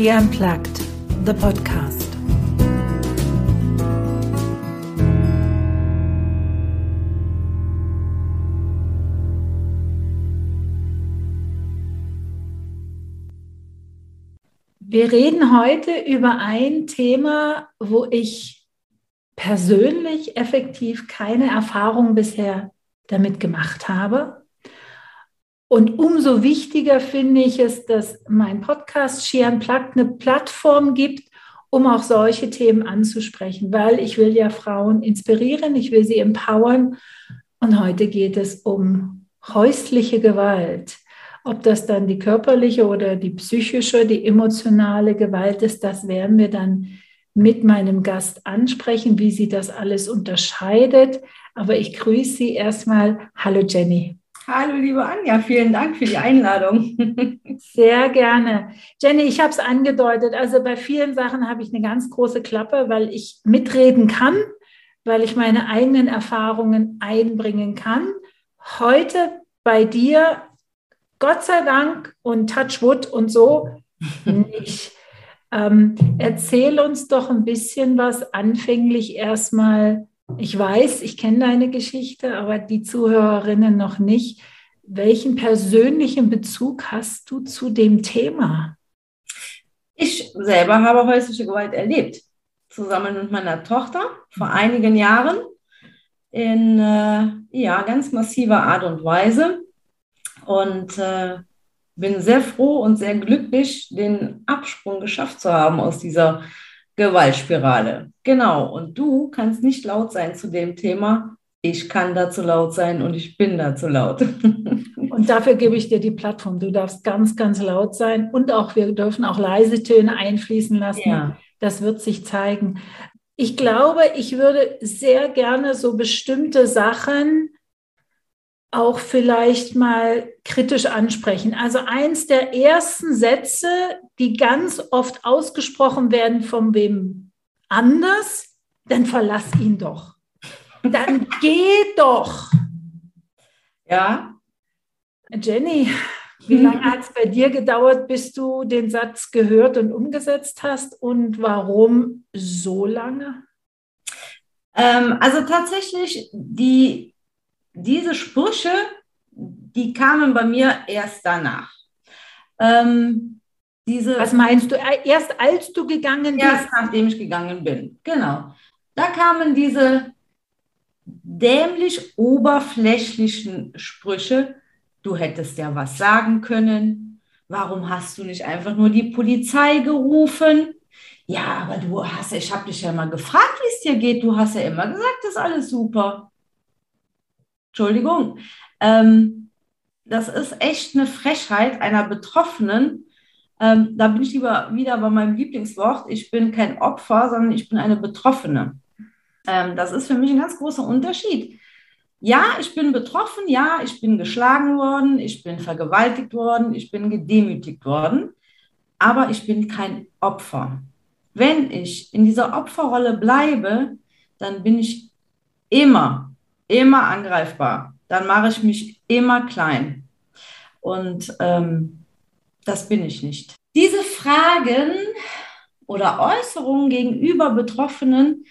She Unplugged, the podcast. Wir reden heute über ein Thema, wo ich persönlich effektiv keine Erfahrung bisher damit gemacht habe. Und umso wichtiger finde ich es, dass mein Podcast She Unplugged eine Plattform gibt, um auch solche Themen anzusprechen, weil ich will ja Frauen inspirieren, ich will sie empowern. Und heute geht es um häusliche Gewalt. Ob das dann die körperliche oder die psychische, die emotionale Gewalt ist, das werden wir dann mit meinem Gast ansprechen, wie sie das alles unterscheidet. Aber ich grüße Sie erstmal. Hallo Jenny. Hallo liebe Anja, vielen Dank für die Einladung. Sehr gerne. Jenny, ich habe es angedeutet, also bei vielen Sachen habe ich eine ganz große Klappe, weil ich mitreden kann, weil ich meine eigenen Erfahrungen einbringen kann. Heute bei dir Gott sei Dank und Touchwood und so nicht. Ähm, erzähl uns doch ein bisschen was anfänglich erstmal. Ich weiß, ich kenne deine Geschichte, aber die Zuhörerinnen noch nicht. Welchen persönlichen Bezug hast du zu dem Thema? Ich selber habe häusliche Gewalt erlebt, zusammen mit meiner Tochter vor einigen Jahren in äh, ja, ganz massiver Art und Weise und äh, bin sehr froh und sehr glücklich, den Absprung geschafft zu haben aus dieser Gewaltspirale. Genau, und du kannst nicht laut sein zu dem Thema. Ich kann dazu laut sein und ich bin dazu laut. Und dafür gebe ich dir die Plattform. Du darfst ganz, ganz laut sein und auch wir dürfen auch leise Töne einfließen lassen. Ja. Das wird sich zeigen. Ich glaube, ich würde sehr gerne so bestimmte Sachen auch vielleicht mal kritisch ansprechen. Also eins der ersten Sätze, die ganz oft ausgesprochen werden von wem anders, dann verlass ihn doch. Dann geh doch. Ja. Jenny, wie lange hat es bei dir gedauert, bis du den Satz gehört und umgesetzt hast und warum so lange? Ähm, also tatsächlich die diese Sprüche, die kamen bei mir erst danach. Ähm, diese, Was meinst du? Erst als du gegangen bist? Erst nachdem ich gegangen bin, genau. Da kamen diese dämlich oberflächlichen Sprüche. Du hättest ja was sagen können. Warum hast du nicht einfach nur die Polizei gerufen? Ja, aber du hast, ich habe dich ja mal gefragt, wie es dir geht. Du hast ja immer gesagt, das ist alles super. Entschuldigung, ähm, das ist echt eine Frechheit einer Betroffenen. Ähm, da bin ich lieber wieder bei meinem Lieblingswort. Ich bin kein Opfer, sondern ich bin eine Betroffene. Ähm, das ist für mich ein ganz großer Unterschied. Ja, ich bin betroffen, ja, ich bin geschlagen worden, ich bin vergewaltigt worden, ich bin gedemütigt worden, aber ich bin kein Opfer. Wenn ich in dieser Opferrolle bleibe, dann bin ich immer immer angreifbar. Dann mache ich mich immer klein. Und ähm, das bin ich nicht. Diese Fragen oder Äußerungen gegenüber Betroffenen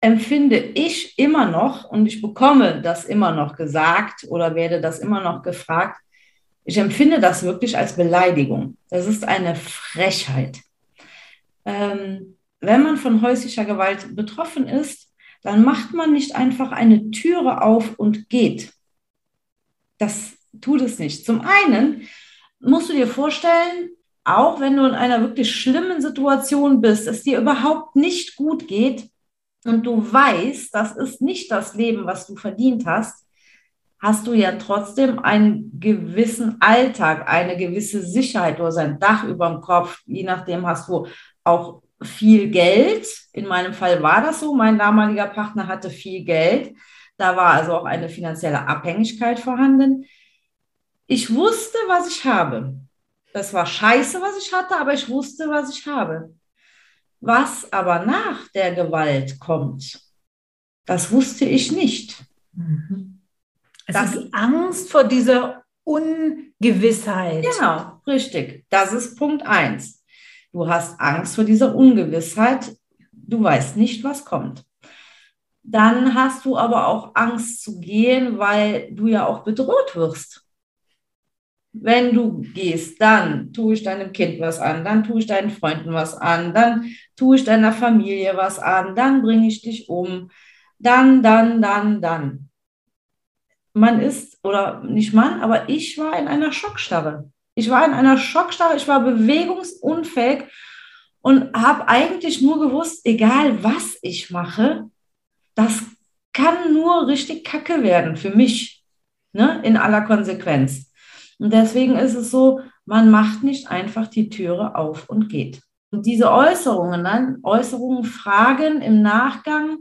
empfinde ich immer noch und ich bekomme das immer noch gesagt oder werde das immer noch gefragt. Ich empfinde das wirklich als Beleidigung. Das ist eine Frechheit. Ähm, wenn man von häuslicher Gewalt betroffen ist, dann macht man nicht einfach eine Türe auf und geht. Das tut es nicht. Zum einen musst du dir vorstellen, auch wenn du in einer wirklich schlimmen Situation bist, es dir überhaupt nicht gut geht und du weißt, das ist nicht das Leben, was du verdient hast, hast du ja trotzdem einen gewissen Alltag, eine gewisse Sicherheit. Du hast ein Dach über dem Kopf, je nachdem hast du auch viel Geld. In meinem Fall war das so. Mein damaliger Partner hatte viel Geld. Da war also auch eine finanzielle Abhängigkeit vorhanden. Ich wusste, was ich habe. Das war scheiße, was ich hatte, aber ich wusste, was ich habe. Was aber nach der Gewalt kommt, das wusste ich nicht. Mhm. Es das ist Angst vor dieser Ungewissheit. Genau, richtig. Das ist Punkt eins. Du hast Angst vor dieser Ungewissheit. Du weißt nicht, was kommt. Dann hast du aber auch Angst zu gehen, weil du ja auch bedroht wirst. Wenn du gehst, dann tue ich deinem Kind was an, dann tue ich deinen Freunden was an, dann tue ich deiner Familie was an, dann bringe ich dich um, dann, dann, dann, dann. Man ist, oder nicht man, aber ich war in einer Schockstarre. Ich war in einer Schockstarre, ich war bewegungsunfähig und habe eigentlich nur gewusst, egal was ich mache, das kann nur richtig kacke werden für mich, ne, in aller Konsequenz. Und deswegen ist es so, man macht nicht einfach die Türe auf und geht. Und diese Äußerungen, dann Äußerungen, Fragen im Nachgang,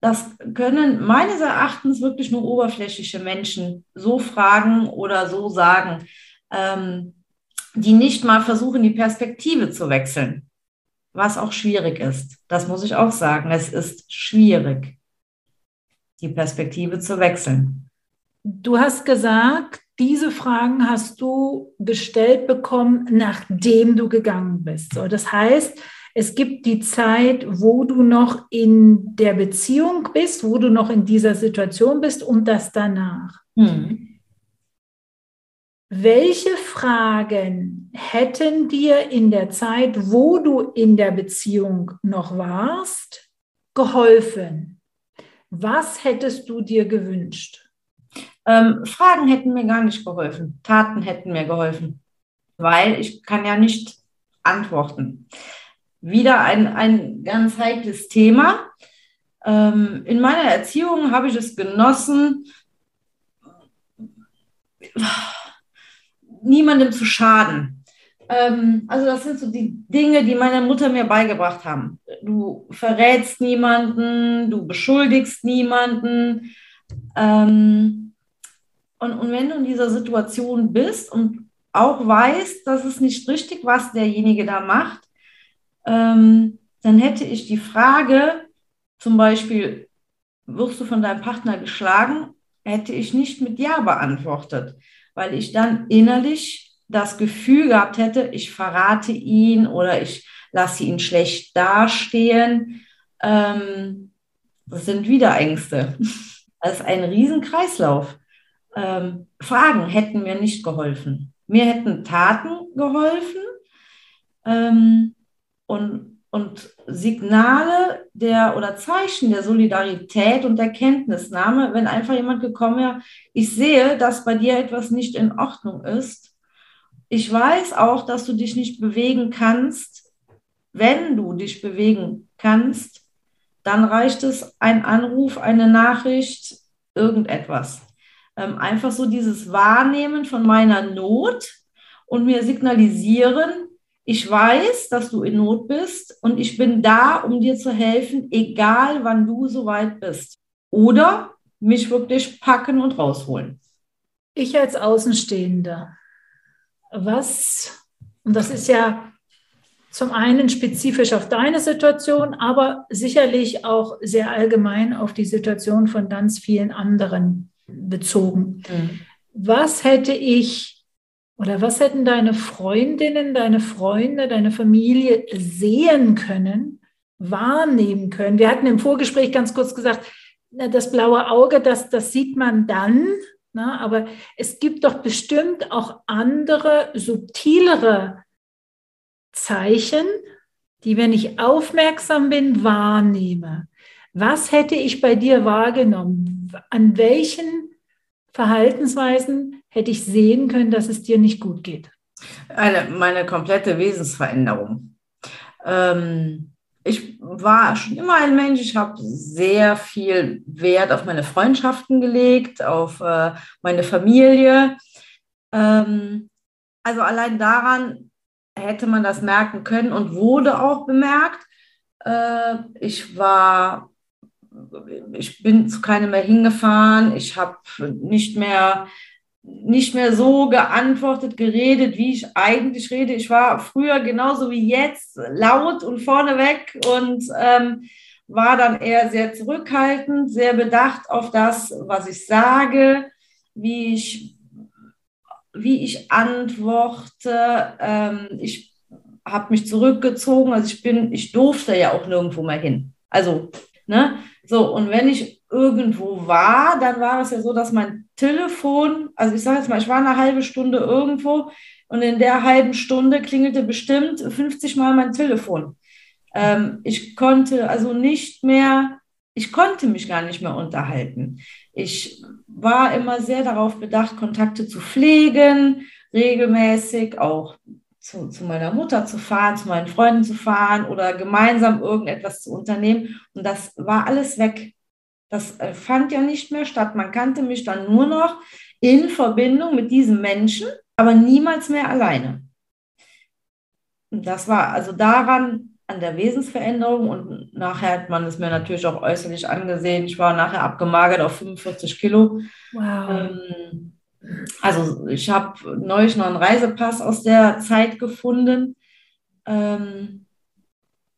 das können meines Erachtens wirklich nur oberflächliche Menschen so fragen oder so sagen, ähm, die nicht mal versuchen, die Perspektive zu wechseln, was auch schwierig ist. Das muss ich auch sagen. Es ist schwierig, die Perspektive zu wechseln. Du hast gesagt, diese Fragen hast du gestellt bekommen, nachdem du gegangen bist. So, das heißt, es gibt die Zeit, wo du noch in der Beziehung bist, wo du noch in dieser Situation bist und das danach. Hm. Welche Fragen hätten dir in der Zeit, wo du in der Beziehung noch warst, geholfen? Was hättest du dir gewünscht? Ähm, Fragen hätten mir gar nicht geholfen, Taten hätten mir geholfen, weil ich kann ja nicht antworten. Wieder ein, ein ganz heikles Thema. Ähm, in meiner Erziehung habe ich es genossen, niemandem zu schaden. Ähm, also das sind so die Dinge, die meine Mutter mir beigebracht haben. Du verrätst niemanden, du beschuldigst niemanden. Ähm, und, und wenn du in dieser Situation bist und auch weißt, dass es nicht richtig, was derjenige da macht, ähm, dann hätte ich die Frage, zum Beispiel, wirst du von deinem Partner geschlagen, hätte ich nicht mit Ja beantwortet, weil ich dann innerlich das Gefühl gehabt hätte, ich verrate ihn oder ich lasse ihn schlecht dastehen. Ähm, das sind wieder Ängste. Das ist ein Riesenkreislauf ähm, Fragen hätten mir nicht geholfen. Mir hätten Taten geholfen ähm, und, und Signale der oder Zeichen der Solidarität und der Kenntnisnahme, wenn einfach jemand gekommen wäre, ich sehe, dass bei dir etwas nicht in Ordnung ist. Ich weiß auch, dass du dich nicht bewegen kannst. Wenn du dich bewegen kannst, dann reicht es ein Anruf, eine Nachricht, irgendetwas. Ähm, einfach so dieses Wahrnehmen von meiner Not und mir signalisieren, ich weiß, dass du in Not bist und ich bin da, um dir zu helfen, egal wann du soweit bist. Oder mich wirklich packen und rausholen. Ich als Außenstehender, was, und das ist ja zum einen spezifisch auf deine Situation, aber sicherlich auch sehr allgemein auf die Situation von ganz vielen anderen bezogen. Mhm. Was hätte ich oder was hätten deine Freundinnen, deine Freunde, deine Familie sehen können, wahrnehmen können? Wir hatten im Vorgespräch ganz kurz gesagt, das blaue Auge, das, das sieht man dann, na, aber es gibt doch bestimmt auch andere, subtilere Zeichen, die, wenn ich aufmerksam bin, wahrnehme. Was hätte ich bei dir wahrgenommen? An welchen Verhaltensweisen hätte ich sehen können, dass es dir nicht gut geht? Eine, meine komplette Wesensveränderung. Ähm, ich war schon immer ein Mensch, ich habe sehr viel Wert auf meine Freundschaften gelegt, auf äh, meine Familie. Ähm, also allein daran hätte man das merken können und wurde auch bemerkt. Äh, ich war ich bin zu keinem mehr hingefahren, ich habe nicht mehr, nicht mehr so geantwortet, geredet, wie ich eigentlich rede. Ich war früher genauso wie jetzt laut und vorneweg und ähm, war dann eher sehr zurückhaltend, sehr bedacht auf das, was ich sage, wie ich, wie ich antworte. Ähm, ich habe mich zurückgezogen. Also ich bin, ich durfte ja auch nirgendwo mehr hin. Also, ne? So, und wenn ich irgendwo war, dann war es ja so, dass mein Telefon, also ich sage jetzt mal, ich war eine halbe Stunde irgendwo und in der halben Stunde klingelte bestimmt 50 Mal mein Telefon. Ähm, ich konnte also nicht mehr, ich konnte mich gar nicht mehr unterhalten. Ich war immer sehr darauf bedacht, Kontakte zu pflegen, regelmäßig auch zu, zu, meiner Mutter zu fahren, zu meinen Freunden zu fahren oder gemeinsam irgendetwas zu unternehmen. Und das war alles weg. Das äh, fand ja nicht mehr statt. Man kannte mich dann nur noch in Verbindung mit diesem Menschen, aber niemals mehr alleine. Das war also daran an der Wesensveränderung und nachher hat man es mir natürlich auch äußerlich angesehen. Ich war nachher abgemagert auf 45 Kilo. Wow. Ähm, also ich habe neulich noch einen Reisepass aus der Zeit gefunden. Ähm,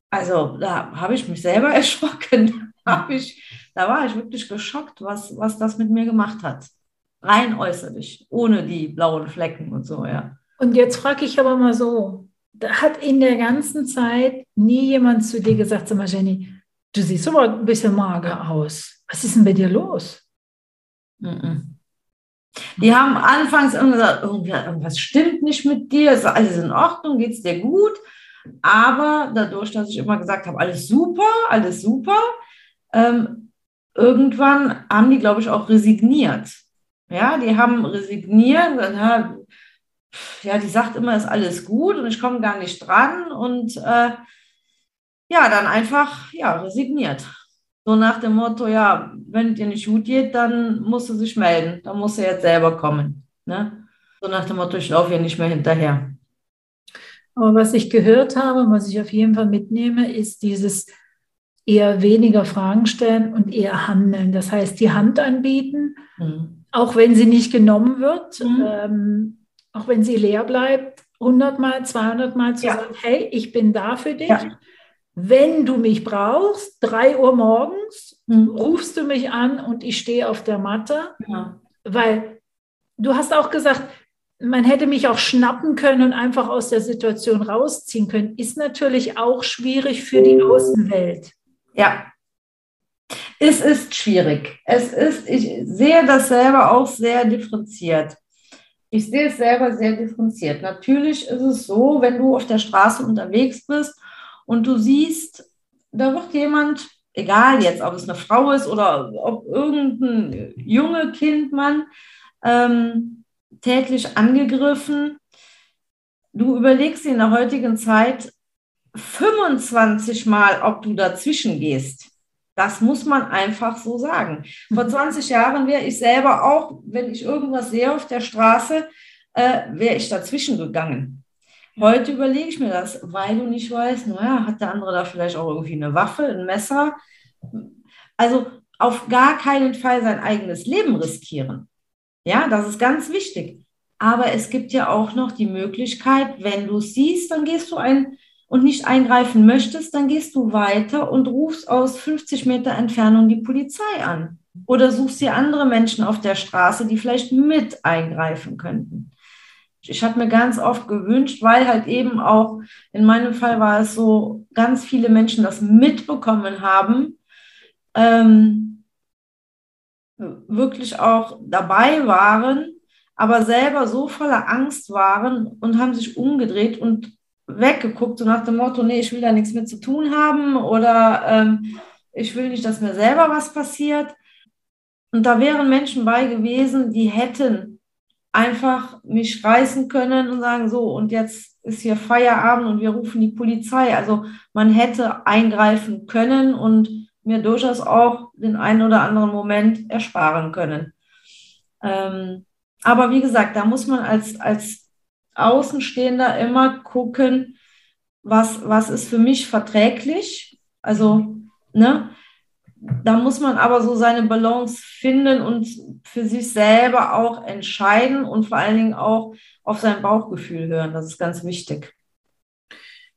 also da habe ich mich selber erschrocken. da, ich, da war ich wirklich geschockt, was, was das mit mir gemacht hat. Rein äußerlich, ohne die blauen Flecken und so, ja. Und jetzt frage ich aber mal so, hat in der ganzen Zeit nie jemand zu dir gesagt, sag mal Jenny, du siehst aber ein bisschen mager aus. Was ist denn bei dir los? Die haben anfangs gesagt, irgendwas stimmt nicht mit dir, ist alles in Ordnung, geht es dir gut. Aber dadurch, dass ich immer gesagt habe, alles super, alles super, ähm, irgendwann haben die, glaube ich, auch resigniert. Ja, die haben resigniert, ja, die sagt immer, ist alles gut und ich komme gar nicht dran und äh, ja, dann einfach ja, resigniert. So nach dem Motto, ja, wenn dir nicht gut geht, dann musst du sich melden. Dann musst du jetzt selber kommen. Ne? So nach dem Motto, ich laufe ja nicht mehr hinterher. Aber was ich gehört habe, was ich auf jeden Fall mitnehme, ist dieses eher weniger Fragen stellen und eher handeln. Das heißt, die Hand anbieten, mhm. auch wenn sie nicht genommen wird, mhm. ähm, auch wenn sie leer bleibt, 100 Mal, 200 Mal zu ja. sagen, hey, ich bin da für dich. Ja wenn du mich brauchst, drei Uhr morgens, mhm. rufst du mich an und ich stehe auf der Matte, ja. weil du hast auch gesagt, man hätte mich auch schnappen können und einfach aus der Situation rausziehen können. Ist natürlich auch schwierig für die Außenwelt. Ja, es ist schwierig. Es ist, ich sehe das selber auch sehr differenziert. Ich sehe es selber sehr differenziert. Natürlich ist es so, wenn du auf der Straße unterwegs bist und du siehst, da wird jemand, egal jetzt, ob es eine Frau ist oder ob irgendein junge Kind, Mann, ähm, tätlich angegriffen. Du überlegst in der heutigen Zeit 25 Mal, ob du dazwischen gehst. Das muss man einfach so sagen. Vor 20 Jahren wäre ich selber auch, wenn ich irgendwas sehe auf der Straße, äh, wäre ich dazwischen gegangen. Heute überlege ich mir das, weil du nicht weißt, naja, hat der andere da vielleicht auch irgendwie eine Waffe, ein Messer? Also auf gar keinen Fall sein eigenes Leben riskieren. Ja, das ist ganz wichtig. Aber es gibt ja auch noch die Möglichkeit, wenn du es siehst, dann gehst du ein und nicht eingreifen möchtest, dann gehst du weiter und rufst aus 50 Meter Entfernung die Polizei an. Oder suchst dir andere Menschen auf der Straße, die vielleicht mit eingreifen könnten ich habe mir ganz oft gewünscht, weil halt eben auch in meinem Fall war es so, ganz viele Menschen das mitbekommen haben, ähm, wirklich auch dabei waren, aber selber so voller Angst waren und haben sich umgedreht und weggeguckt, so nach dem Motto, nee, ich will da nichts mit zu tun haben oder ähm, ich will nicht, dass mir selber was passiert. Und da wären Menschen bei gewesen, die hätten einfach mich reißen können und sagen, so, und jetzt ist hier Feierabend und wir rufen die Polizei. Also man hätte eingreifen können und mir durchaus auch den einen oder anderen Moment ersparen können. Ähm, aber wie gesagt, da muss man als, als Außenstehender immer gucken, was, was ist für mich verträglich. Also, ne, da muss man aber so seine Balance finden und für sich selber auch entscheiden und vor allen Dingen auch auf sein Bauchgefühl hören. Das ist ganz wichtig.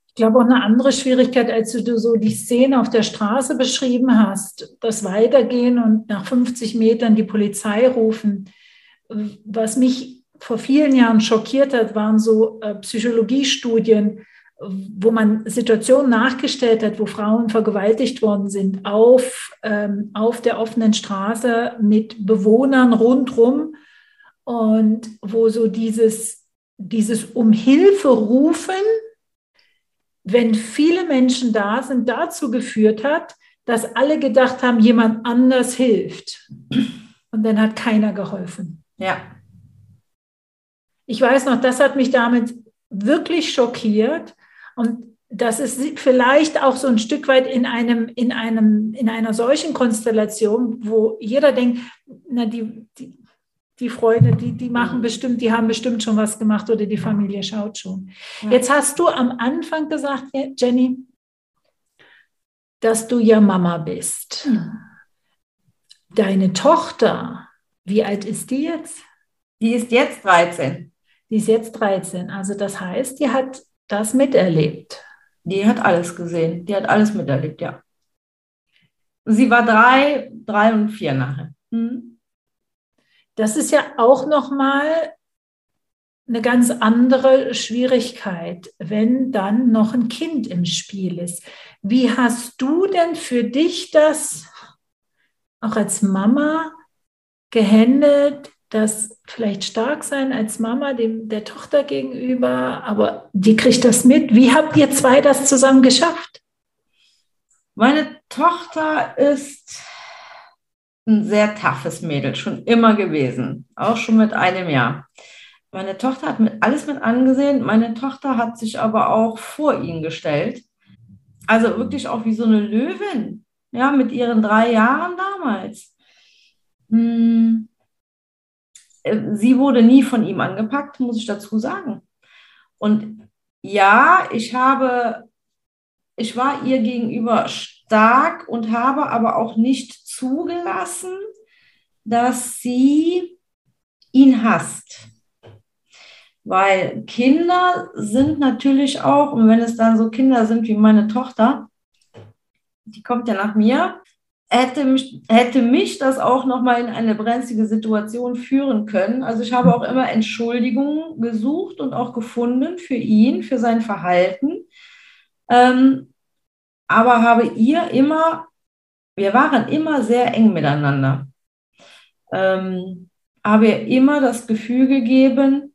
Ich glaube auch eine andere Schwierigkeit, als du so die Szene auf der Straße beschrieben hast, das Weitergehen und nach 50 Metern die Polizei rufen. Was mich vor vielen Jahren schockiert hat, waren so äh, Psychologiestudien, wo man Situationen nachgestellt hat, wo Frauen vergewaltigt worden sind, auf, ähm, auf der offenen Straße mit Bewohnern rundrum und wo so dieses, dieses um Hilfe rufen, wenn viele Menschen da sind, dazu geführt hat, dass alle gedacht haben, jemand anders hilft. Und dann hat keiner geholfen. Ja. Ich weiß noch, das hat mich damit wirklich schockiert. Und das ist vielleicht auch so ein Stück weit in einem, in einem, in einer solchen Konstellation, wo jeder denkt, na, die, die, die Freunde, die, die machen mhm. bestimmt, die haben bestimmt schon was gemacht oder die Familie schaut schon. Ja. Jetzt hast du am Anfang gesagt, Jenny, dass du ja Mama bist. Mhm. Deine Tochter, wie alt ist die jetzt? Die ist jetzt 13. Die ist jetzt 13. Also das heißt, die hat das miterlebt. Die hat alles gesehen. Die hat alles miterlebt, ja. Sie war drei, drei und vier nachher. Mhm. Das ist ja auch noch mal eine ganz andere Schwierigkeit, wenn dann noch ein Kind im Spiel ist. Wie hast du denn für dich das auch als Mama gehandelt, das vielleicht stark sein als Mama dem, der Tochter gegenüber, aber die kriegt das mit. Wie habt ihr zwei das zusammen geschafft? Meine Tochter ist ein sehr toughes Mädel, schon immer gewesen, auch schon mit einem Jahr. Meine Tochter hat mit, alles mit angesehen. Meine Tochter hat sich aber auch vor ihn gestellt. Also wirklich auch wie so eine Löwin, ja, mit ihren drei Jahren damals. Hm. Sie wurde nie von ihm angepackt, muss ich dazu sagen. Und ja, ich habe, ich war ihr gegenüber stark und habe aber auch nicht zugelassen, dass sie ihn hasst. Weil Kinder sind natürlich auch, und wenn es dann so Kinder sind wie meine Tochter, die kommt ja nach mir, hätte mich, hätte mich das auch nochmal in eine brenzlige Situation führen können. Also ich habe auch immer Entschuldigungen gesucht und auch gefunden für ihn, für sein Verhalten. Ähm, aber habe ihr immer, wir waren immer sehr eng miteinander. Ähm, habe ihr immer das Gefühl gegeben,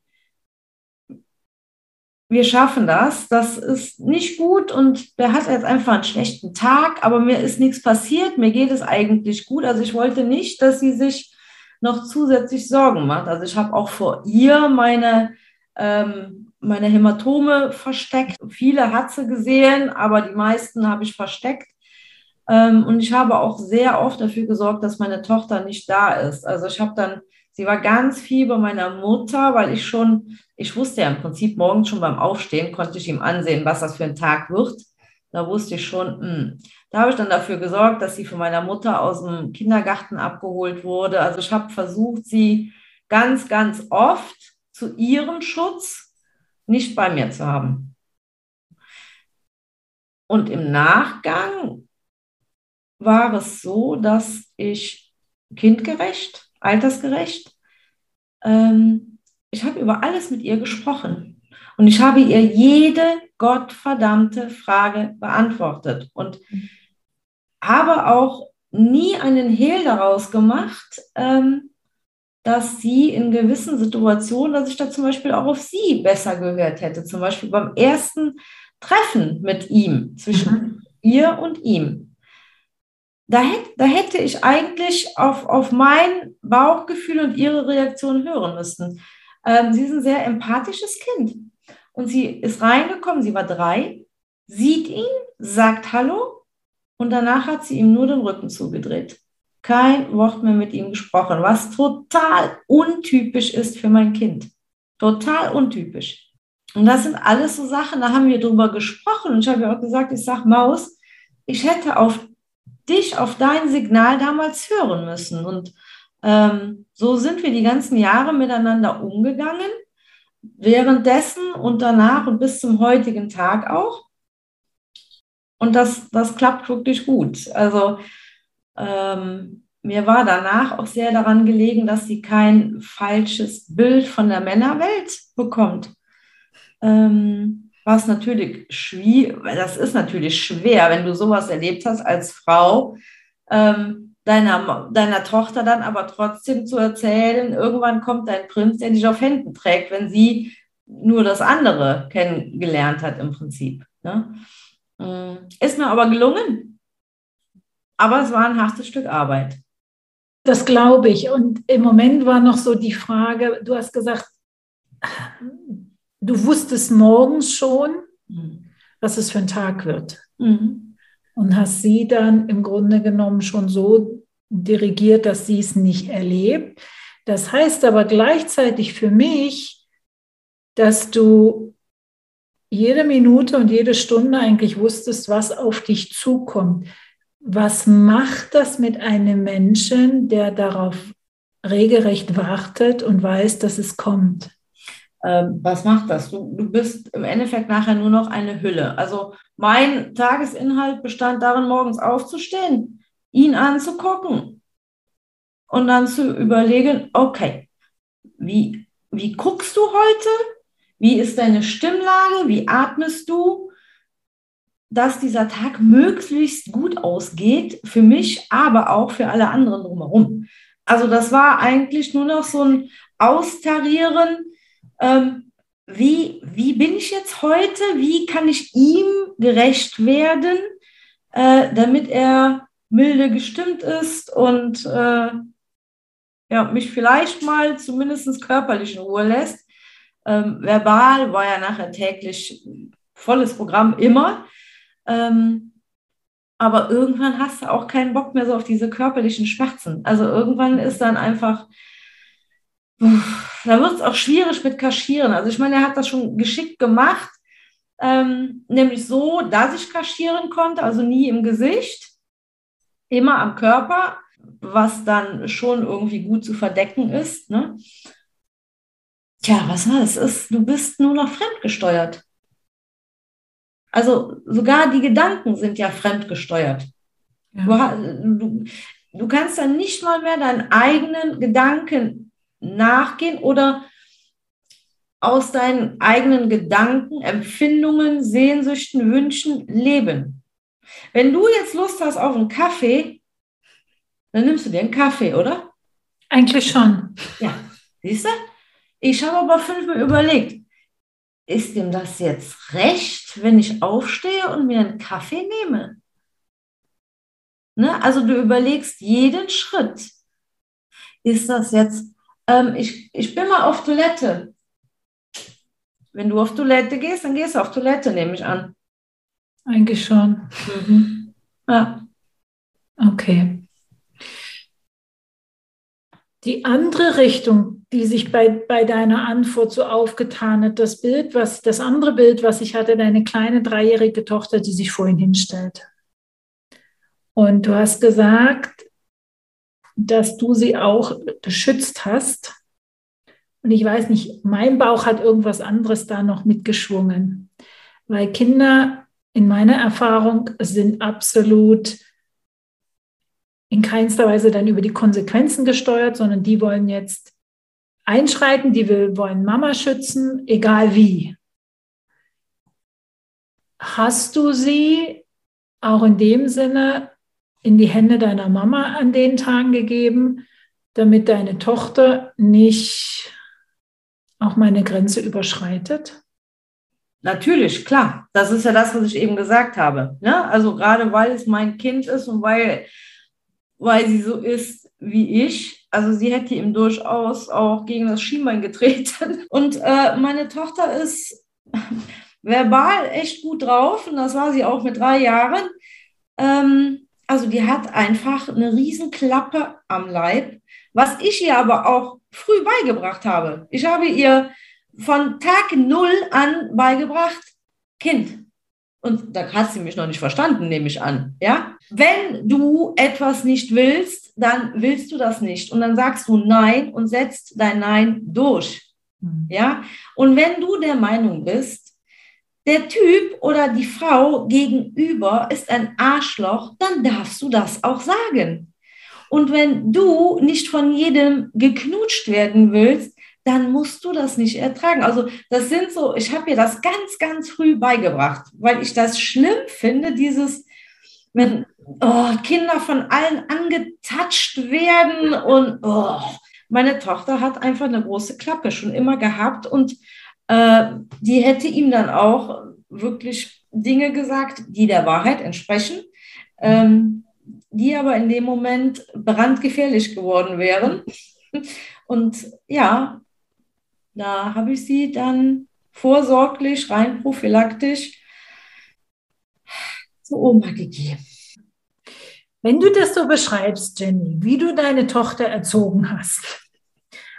wir schaffen das. Das ist nicht gut und der hat jetzt einfach einen schlechten Tag, aber mir ist nichts passiert. Mir geht es eigentlich gut. Also ich wollte nicht, dass sie sich noch zusätzlich Sorgen macht. Also ich habe auch vor ihr meine, ähm, meine Hämatome versteckt. Viele hat sie gesehen, aber die meisten habe ich versteckt. Ähm, und ich habe auch sehr oft dafür gesorgt, dass meine Tochter nicht da ist. Also ich habe dann Sie war ganz viel bei meiner Mutter, weil ich schon, ich wusste ja im Prinzip morgens schon beim Aufstehen, konnte ich ihm ansehen, was das für ein Tag wird. Da wusste ich schon, mh. Hm. da habe ich dann dafür gesorgt, dass sie von meiner Mutter aus dem Kindergarten abgeholt wurde. Also ich habe versucht, sie ganz, ganz oft zu ihrem Schutz nicht bei mir zu haben. Und im Nachgang war es so, dass ich kindgerecht altersgerecht. Ähm, ich habe über alles mit ihr gesprochen und ich habe ihr jede gottverdammte Frage beantwortet und habe auch nie einen Hehl daraus gemacht, ähm, dass sie in gewissen Situationen, dass ich da zum Beispiel auch auf sie besser gehört hätte. Zum Beispiel beim ersten Treffen mit ihm, zwischen mhm. ihr und ihm da, hätte, da hätte ich eigentlich auf, auf mein Bauchgefühl und ihre Reaktion hören müssen. Ähm, sie ist ein sehr empathisches Kind. Und sie ist reingekommen, sie war drei, sieht ihn, sagt Hallo und danach hat sie ihm nur den Rücken zugedreht. Kein Wort mehr mit ihm gesprochen, was total untypisch ist für mein Kind. Total untypisch. Und das sind alles so Sachen, da haben wir drüber gesprochen. Und ich habe ja auch gesagt, ich sage Maus, ich hätte auf dich auf dein Signal damals hören müssen. Und ähm, so sind wir die ganzen Jahre miteinander umgegangen, währenddessen und danach und bis zum heutigen Tag auch. Und das, das klappt wirklich gut. Also ähm, mir war danach auch sehr daran gelegen, dass sie kein falsches Bild von der Männerwelt bekommt. Ähm, was natürlich schwierig, das ist natürlich schwer, wenn du sowas erlebt hast als Frau, ähm, deiner, deiner Tochter dann aber trotzdem zu erzählen, irgendwann kommt dein Prinz, der dich auf Händen trägt, wenn sie nur das andere kennengelernt hat im Prinzip. Ne? Mm, ist mir aber gelungen, aber es war ein hartes Stück Arbeit. Das glaube ich. Und im Moment war noch so die Frage, du hast gesagt, du wusstest morgens schon, mhm. was es für ein Tag wird. Mhm. Und hast sie dann im Grunde genommen schon so dirigiert, dass sie es nicht erlebt. Das heißt aber gleichzeitig für mich, dass du jede Minute und jede Stunde eigentlich wusstest, was auf dich zukommt. Was macht das mit einem Menschen, der darauf regelrecht wartet und weiß, dass es kommt? Ähm, was macht das? Du, du bist im Endeffekt nachher nur noch eine Hülle. Also mein Tagesinhalt bestand darin, morgens aufzustehen, ihn anzugucken und dann zu überlegen, okay, wie, wie guckst du heute? Wie ist deine Stimmlage? Wie atmest du? Dass dieser Tag möglichst gut ausgeht für mich, aber auch für alle anderen drumherum. Also das war eigentlich nur noch so ein Austarieren ähm, wie, wie bin ich jetzt heute, wie kann ich ihm gerecht werden, äh, damit er milde gestimmt ist und äh, ja, mich vielleicht mal zumindest körperlich in Ruhe lässt. Ähm, verbal war ja nachher täglich volles Programm immer. Ähm, aber irgendwann hast du auch keinen Bock mehr so auf diese körperlichen Schmerzen. Also irgendwann ist dann einfach, da wird es auch schwierig mit Kaschieren. Also ich meine, er hat das schon geschickt gemacht, ähm, nämlich so, dass ich kaschieren konnte, also nie im Gesicht, immer am Körper, was dann schon irgendwie gut zu verdecken ist. Ne? Tja, was war das? Ist, du bist nur noch fremdgesteuert. Also sogar die Gedanken sind ja fremdgesteuert. Ja. Du, du, du kannst dann nicht mal mehr deinen eigenen Gedanken nachgehen oder aus deinen eigenen Gedanken, Empfindungen, Sehnsüchten, Wünschen leben. Wenn du jetzt Lust hast auf einen Kaffee, dann nimmst du dir einen Kaffee, oder? Eigentlich schon. Ja, siehst du? Ich habe aber fünfmal überlegt, ist dem das jetzt recht, wenn ich aufstehe und mir einen Kaffee nehme? Ne? Also du überlegst jeden Schritt. Ist das jetzt ähm, ich, ich bin mal auf Toilette. Wenn du auf Toilette gehst, dann gehst du auf Toilette, nehme ich an. Eigentlich schon. Mhm. Ja. Okay. Die andere Richtung, die sich bei, bei deiner Antwort so aufgetan hat, das Bild, was, das andere Bild, was ich hatte, deine kleine dreijährige Tochter, die sich vorhin hinstellt. Und du hast gesagt, dass du sie auch beschützt hast. Und ich weiß nicht, mein Bauch hat irgendwas anderes da noch mitgeschwungen, weil Kinder in meiner Erfahrung sind absolut in keinster Weise dann über die Konsequenzen gesteuert, sondern die wollen jetzt einschreiten, die wollen Mama schützen, egal wie. Hast du sie auch in dem Sinne in die Hände deiner Mama an den Tagen gegeben, damit deine Tochter nicht auch meine Grenze überschreitet? Natürlich, klar. Das ist ja das, was ich eben gesagt habe. Ne? Also gerade weil es mein Kind ist und weil, weil sie so ist wie ich. Also sie hätte ihm durchaus auch gegen das Schienbein getreten. Und äh, meine Tochter ist verbal echt gut drauf und das war sie auch mit drei Jahren. Ähm, also die hat einfach eine Riesenklappe am Leib, was ich ihr aber auch früh beigebracht habe. Ich habe ihr von Tag null an beigebracht, Kind. Und da hat sie mich noch nicht verstanden, nehme ich an. Ja? Wenn du etwas nicht willst, dann willst du das nicht. Und dann sagst du Nein und setzt dein Nein durch. Mhm. Ja? Und wenn du der Meinung bist, der Typ oder die Frau gegenüber ist ein Arschloch, dann darfst du das auch sagen. Und wenn du nicht von jedem geknutscht werden willst, dann musst du das nicht ertragen. Also das sind so, ich habe ihr das ganz, ganz früh beigebracht, weil ich das schlimm finde, dieses, wenn oh, Kinder von allen angetatscht werden und oh, meine Tochter hat einfach eine große Klappe schon immer gehabt und äh, die hätte ihm dann auch wirklich Dinge gesagt, die der Wahrheit entsprechen, ähm, die aber in dem Moment brandgefährlich geworden wären. Und ja, da habe ich sie dann vorsorglich, rein prophylaktisch zur Oma gegeben. Wenn du das so beschreibst, Jenny, wie du deine Tochter erzogen hast,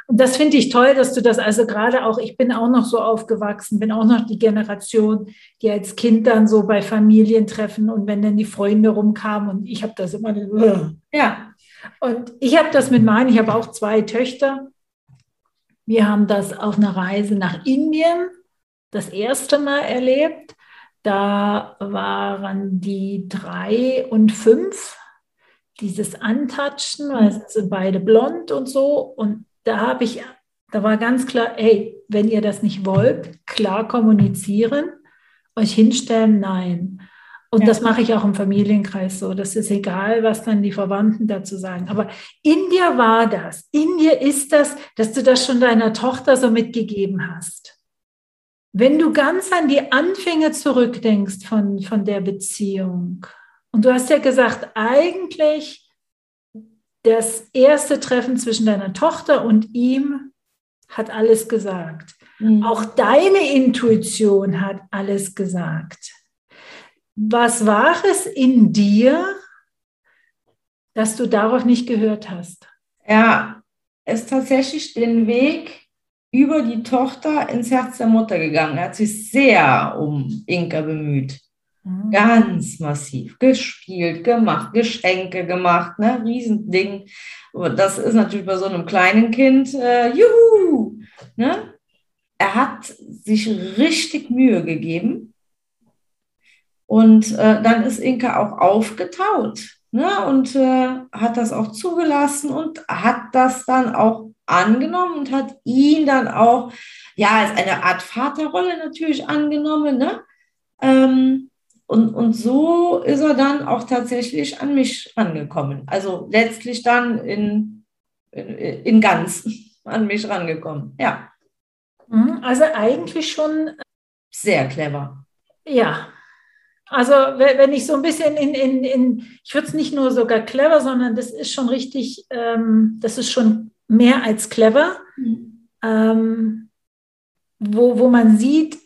und das finde ich toll, dass du das also gerade auch, ich bin auch noch so aufgewachsen, bin auch noch die Generation, die als Kind dann so bei Familientreffen und wenn dann die Freunde rumkamen und ich habe das immer, ja. Und ich habe das mit meinen, ich habe auch zwei Töchter. Wir haben das auf einer Reise nach Indien das erste Mal erlebt. Da waren die drei und fünf, dieses Antatschen, weil sie sind beide blond und so. Und da habe ich, da war ganz klar, hey, wenn ihr das nicht wollt, klar kommunizieren, euch hinstellen, nein. Und ja. das mache ich auch im Familienkreis so. Das ist egal, was dann die Verwandten dazu sagen. Aber in dir war das, in dir ist das, dass du das schon deiner Tochter so mitgegeben hast. Wenn du ganz an die Anfänge zurückdenkst von, von der Beziehung, und du hast ja gesagt, eigentlich das erste Treffen zwischen deiner Tochter und ihm hat alles gesagt. Mhm. Auch deine Intuition hat alles gesagt. Was war es in dir, dass du darauf nicht gehört hast? Ja, es ist tatsächlich den Weg über die Tochter ins Herz der Mutter gegangen. Er hat sich sehr um Inka bemüht. Mhm. Ganz massiv gespielt, gemacht, Geschenke gemacht, ne? Riesending. Das ist natürlich bei so einem kleinen Kind, äh, juhu! Ne? Er hat sich richtig Mühe gegeben. Und äh, dann ist Inka auch aufgetaut ne? und äh, hat das auch zugelassen und hat das dann auch angenommen und hat ihn dann auch, ja, als eine Art Vaterrolle natürlich angenommen. Ne? Ähm, und, und so ist er dann auch tatsächlich an mich rangekommen. Also letztlich dann in, in, in ganz an mich rangekommen. Ja. Mhm, also eigentlich schon. Äh, Sehr clever. Ja. Also wenn ich so ein bisschen in, in, in ich würde es nicht nur sogar clever, sondern das ist schon richtig, ähm, das ist schon mehr als clever, mhm. ähm, wo, wo man sieht,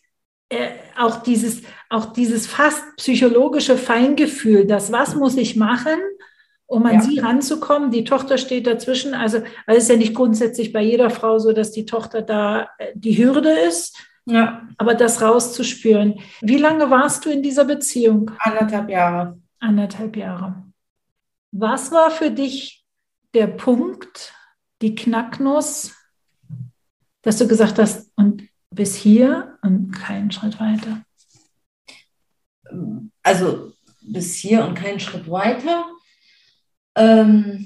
äh, auch dieses, auch dieses fast psychologische Feingefühl, das was muss ich machen, um an ja. sie ranzukommen. Die Tochter steht dazwischen. Also, weil es ist ja nicht grundsätzlich bei jeder Frau so, dass die Tochter da äh, die Hürde ist. Ja. Aber das rauszuspüren. Wie lange warst du in dieser Beziehung? Anderthalb Jahre. Anderthalb Jahre. Was war für dich der Punkt, die Knacknuss, dass du gesagt hast, und bis hier und keinen Schritt weiter? Also bis hier und keinen Schritt weiter. Ähm,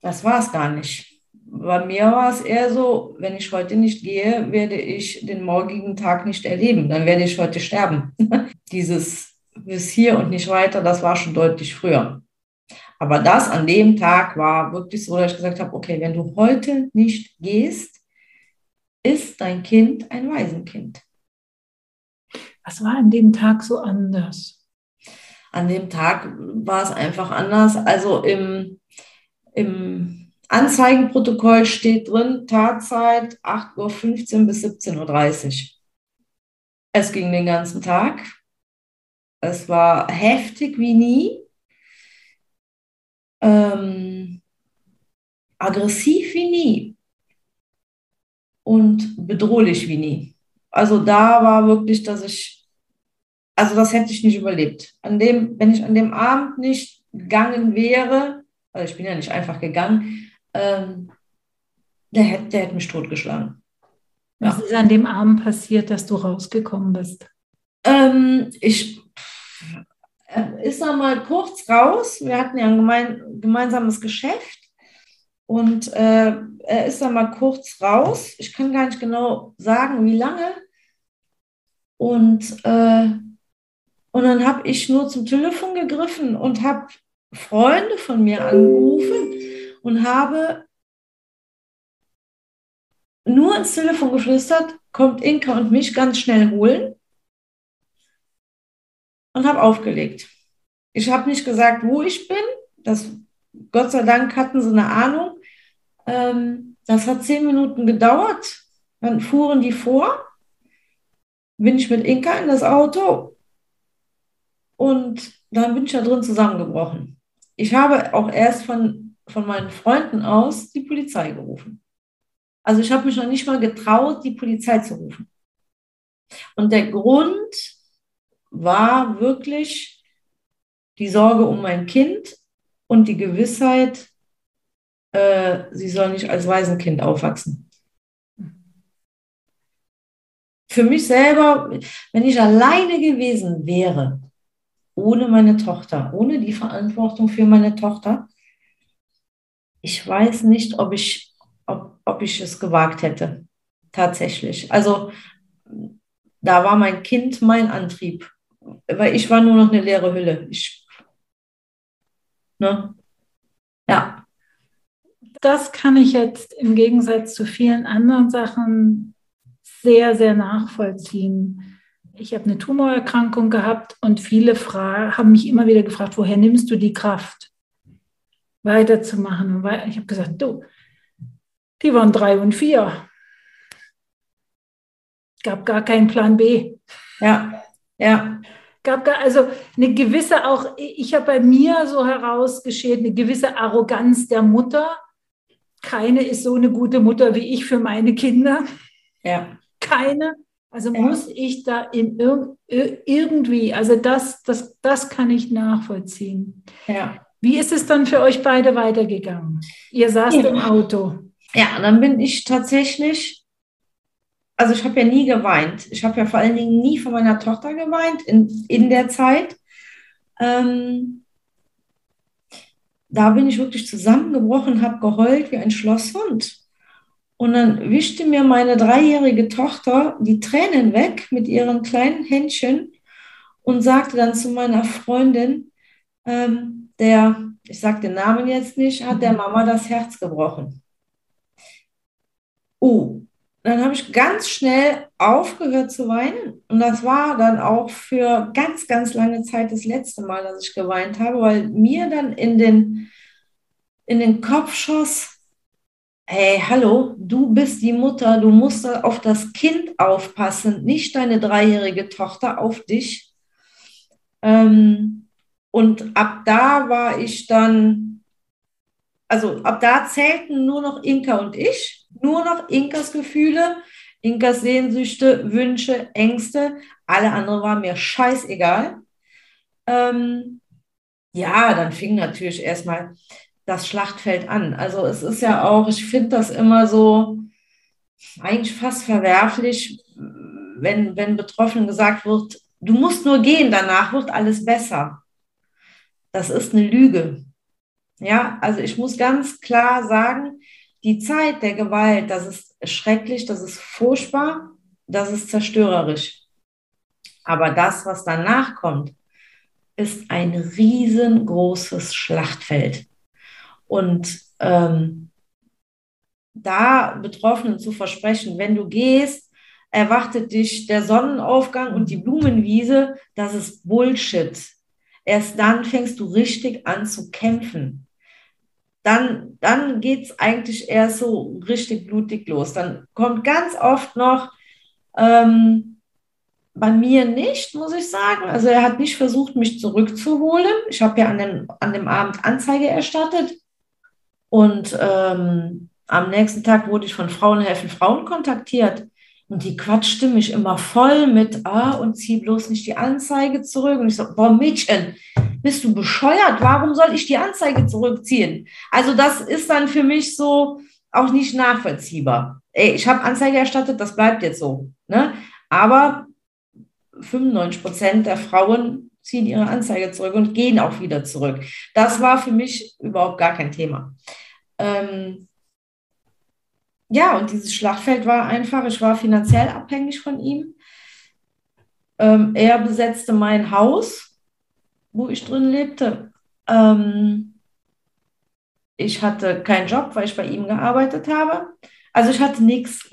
das war es gar nicht. Bei mir war es eher so, wenn ich heute nicht gehe, werde ich den morgigen Tag nicht erleben. Dann werde ich heute sterben. Dieses bis hier und nicht weiter, das war schon deutlich früher. Aber das an dem Tag war wirklich so, dass ich gesagt habe, okay, wenn du heute nicht gehst, ist dein Kind ein Waisenkind. Was war an dem Tag so anders? An dem Tag war es einfach anders. Also im, im Anzeigenprotokoll steht drin, Tatzeit 8.15 Uhr bis 17.30 Uhr. Es ging den ganzen Tag. Es war heftig wie nie. Ähm, aggressiv wie nie und bedrohlich wie nie. Also da war wirklich, dass ich, also das hätte ich nicht überlebt. An dem, wenn ich an dem Abend nicht gegangen wäre, also ich bin ja nicht einfach gegangen, ähm, der, hätte, der hätte mich totgeschlagen. Was ja. ist an dem Abend passiert, dass du rausgekommen bist? Ähm, ich äh, ist noch mal kurz raus. Wir hatten ja ein gemein, gemeinsames Geschäft Und äh, er ist dann mal kurz raus. Ich kann gar nicht genau sagen, wie lange. Und, äh, und dann habe ich nur zum Telefon gegriffen und habe Freunde von mir angerufen und habe nur ins Telefon geflüstert, kommt Inka und mich ganz schnell holen und habe aufgelegt. Ich habe nicht gesagt, wo ich bin. Das, Gott sei Dank hatten sie eine Ahnung. Ähm, das hat zehn Minuten gedauert. Dann fuhren die vor. Bin ich mit Inka in das Auto und dann bin ich da drin zusammengebrochen. Ich habe auch erst von, von meinen Freunden aus die Polizei gerufen. Also ich habe mich noch nicht mal getraut, die Polizei zu rufen. Und der Grund war wirklich die Sorge um mein Kind und die Gewissheit, äh, sie soll nicht als Waisenkind aufwachsen. Für mich selber, wenn ich alleine gewesen wäre, ohne meine Tochter, ohne die Verantwortung für meine Tochter, ich weiß nicht, ob ich, ob, ob ich es gewagt hätte. Tatsächlich. Also da war mein Kind mein Antrieb, weil ich war nur noch eine leere Hülle. Ich, ne? Ja. Das kann ich jetzt im Gegensatz zu vielen anderen Sachen sehr, sehr nachvollziehen. Ich habe eine Tumorerkrankung gehabt und viele haben mich immer wieder gefragt, woher nimmst du die Kraft, weiterzumachen? Und ich habe gesagt, du, die waren drei und vier. Gab gar keinen Plan B. Ja, ja. Gab gar, also eine gewisse auch, ich habe bei mir so herausgeschält, eine gewisse Arroganz der Mutter. Keine ist so eine gute Mutter wie ich für meine Kinder. Ja. Keine. Also ja. muss ich da in ir irgendwie, also das, das, das kann ich nachvollziehen. Ja. Wie ist es dann für euch beide weitergegangen? Ihr saßt ja. im Auto. Ja, dann bin ich tatsächlich, also ich habe ja nie geweint. Ich habe ja vor allen Dingen nie von meiner Tochter geweint in, in der Zeit. Ähm, da bin ich wirklich zusammengebrochen, habe geheult wie ein Schlosshund. Und dann wischte mir meine dreijährige Tochter die Tränen weg mit ihren kleinen Händchen und sagte dann zu meiner Freundin, ähm, der, ich sage den Namen jetzt nicht, hat der Mama das Herz gebrochen. Oh, dann habe ich ganz schnell aufgehört zu weinen. Und das war dann auch für ganz, ganz lange Zeit das letzte Mal, dass ich geweint habe, weil mir dann in den, in den Kopf schoss, hey, hallo, du bist die Mutter, du musst auf das Kind aufpassen, nicht deine dreijährige Tochter auf dich. Ähm, und ab da war ich dann, also ab da zählten nur noch Inka und ich, nur noch Inkas Gefühle, Inkas Sehnsüchte, Wünsche, Ängste. Alle anderen waren mir scheißegal. Ähm, ja, dann fing natürlich erstmal das Schlachtfeld an. Also es ist ja auch, ich finde das immer so eigentlich fast verwerflich, wenn, wenn Betroffenen gesagt wird, du musst nur gehen, danach wird alles besser. Das ist eine Lüge. Ja, also ich muss ganz klar sagen, die Zeit der Gewalt, das ist schrecklich, das ist furchtbar, das ist zerstörerisch. Aber das, was danach kommt, ist ein riesengroßes Schlachtfeld. Und ähm, da Betroffenen zu versprechen, wenn du gehst, erwartet dich der Sonnenaufgang und die Blumenwiese, das ist Bullshit. Erst dann fängst du richtig an zu kämpfen. Dann, dann geht es eigentlich erst so richtig blutig los. Dann kommt ganz oft noch, ähm, bei mir nicht, muss ich sagen. Also er hat nicht versucht, mich zurückzuholen. Ich habe ja an dem, an dem Abend Anzeige erstattet. Und ähm, am nächsten Tag wurde ich von Frauen helfen Frauen kontaktiert. Und die quatschte mich immer voll mit, ah, und zieh bloß nicht die Anzeige zurück. Und ich so, boah, Mädchen, bist du bescheuert? Warum soll ich die Anzeige zurückziehen? Also das ist dann für mich so auch nicht nachvollziehbar. Ey, ich habe Anzeige erstattet, das bleibt jetzt so. Ne? Aber 95 Prozent der Frauen ziehen ihre Anzeige zurück und gehen auch wieder zurück. Das war für mich überhaupt gar kein Thema. ähm, ja, und dieses Schlachtfeld war einfach, ich war finanziell abhängig von ihm. Ähm, er besetzte mein Haus, wo ich drin lebte. Ähm, ich hatte keinen Job, weil ich bei ihm gearbeitet habe. Also ich hatte nichts,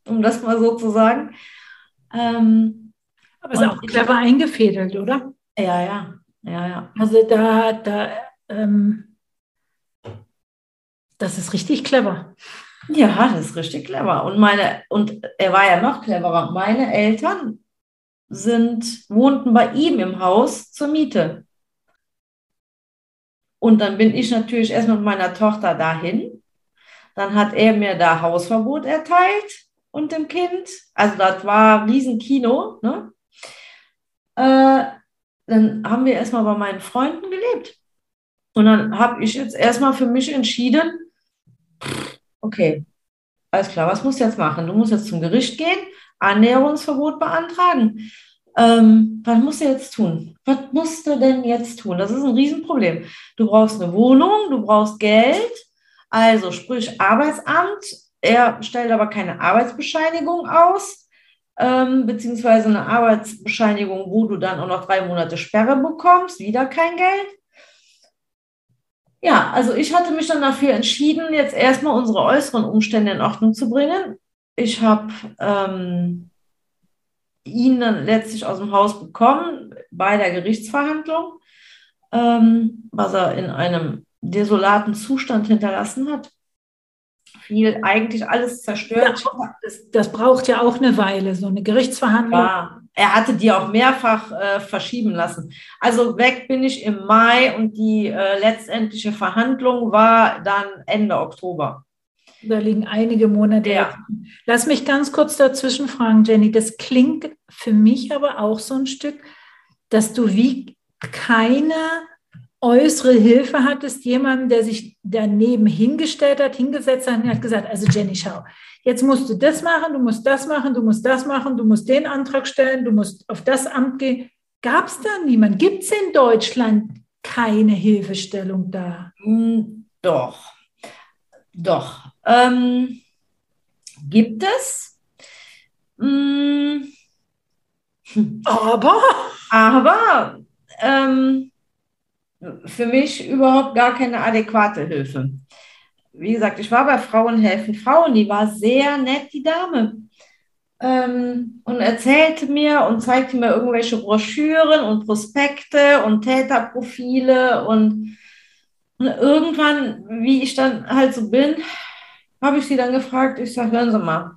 um das mal so zu sagen. Ähm, Aber ist auch clever eingefädelt, oder? Ja, ja, ja, ja. Also da, da, ähm, das ist richtig clever. Ja, das ist richtig clever. Und meine, und er war ja noch cleverer. Meine Eltern sind, wohnten bei ihm im Haus zur Miete. Und dann bin ich natürlich erst mit meiner Tochter dahin. Dann hat er mir da Hausverbot erteilt und dem Kind. Also das war ein Riesenkino. Ne? Äh, dann haben wir erstmal bei meinen Freunden gelebt. Und dann habe ich jetzt erstmal für mich entschieden, okay, alles klar, was musst du jetzt machen? Du musst jetzt zum Gericht gehen, Annäherungsverbot beantragen. Ähm, was musst du jetzt tun? Was musst du denn jetzt tun? Das ist ein Riesenproblem. Du brauchst eine Wohnung, du brauchst Geld, also sprich Arbeitsamt. Er stellt aber keine Arbeitsbescheinigung aus, ähm, beziehungsweise eine Arbeitsbescheinigung, wo du dann auch noch drei Monate Sperre bekommst, wieder kein Geld. Ja, also ich hatte mich dann dafür entschieden, jetzt erstmal unsere äußeren Umstände in Ordnung zu bringen. Ich habe ähm, ihn dann letztlich aus dem Haus bekommen bei der Gerichtsverhandlung, ähm, was er in einem desolaten Zustand hinterlassen hat. Viel, eigentlich alles zerstört. Das, das, braucht ja auch eine Weile, so eine Gerichtsverhandlung. Ja, er hatte die auch mehrfach äh, verschieben lassen. Also weg bin ich im Mai und die äh, letztendliche Verhandlung war dann Ende Oktober. Da liegen einige Monate. Ja. Lass mich ganz kurz dazwischen fragen, Jenny. Das klingt für mich aber auch so ein Stück, dass du wie keine äußere Hilfe hattest, jemanden, der sich daneben hingestellt hat, hingesetzt hat und hat gesagt, also Jenny, schau, jetzt musst du das machen, du musst das machen, du musst das machen, du musst den Antrag stellen, du musst auf das Amt gehen. Gab es da niemand? Gibt es in Deutschland keine Hilfestellung da? Hm, doch, doch. Ähm, gibt es? Hm, aber? Aber ähm, für mich überhaupt gar keine adäquate Hilfe wie gesagt, ich war bei Frauen helfen Frauen, die war sehr nett, die Dame. Ähm, und erzählte mir und zeigte mir irgendwelche Broschüren und Prospekte und Täterprofile und, und irgendwann, wie ich dann halt so bin, habe ich sie dann gefragt, ich sage, hören Sie mal,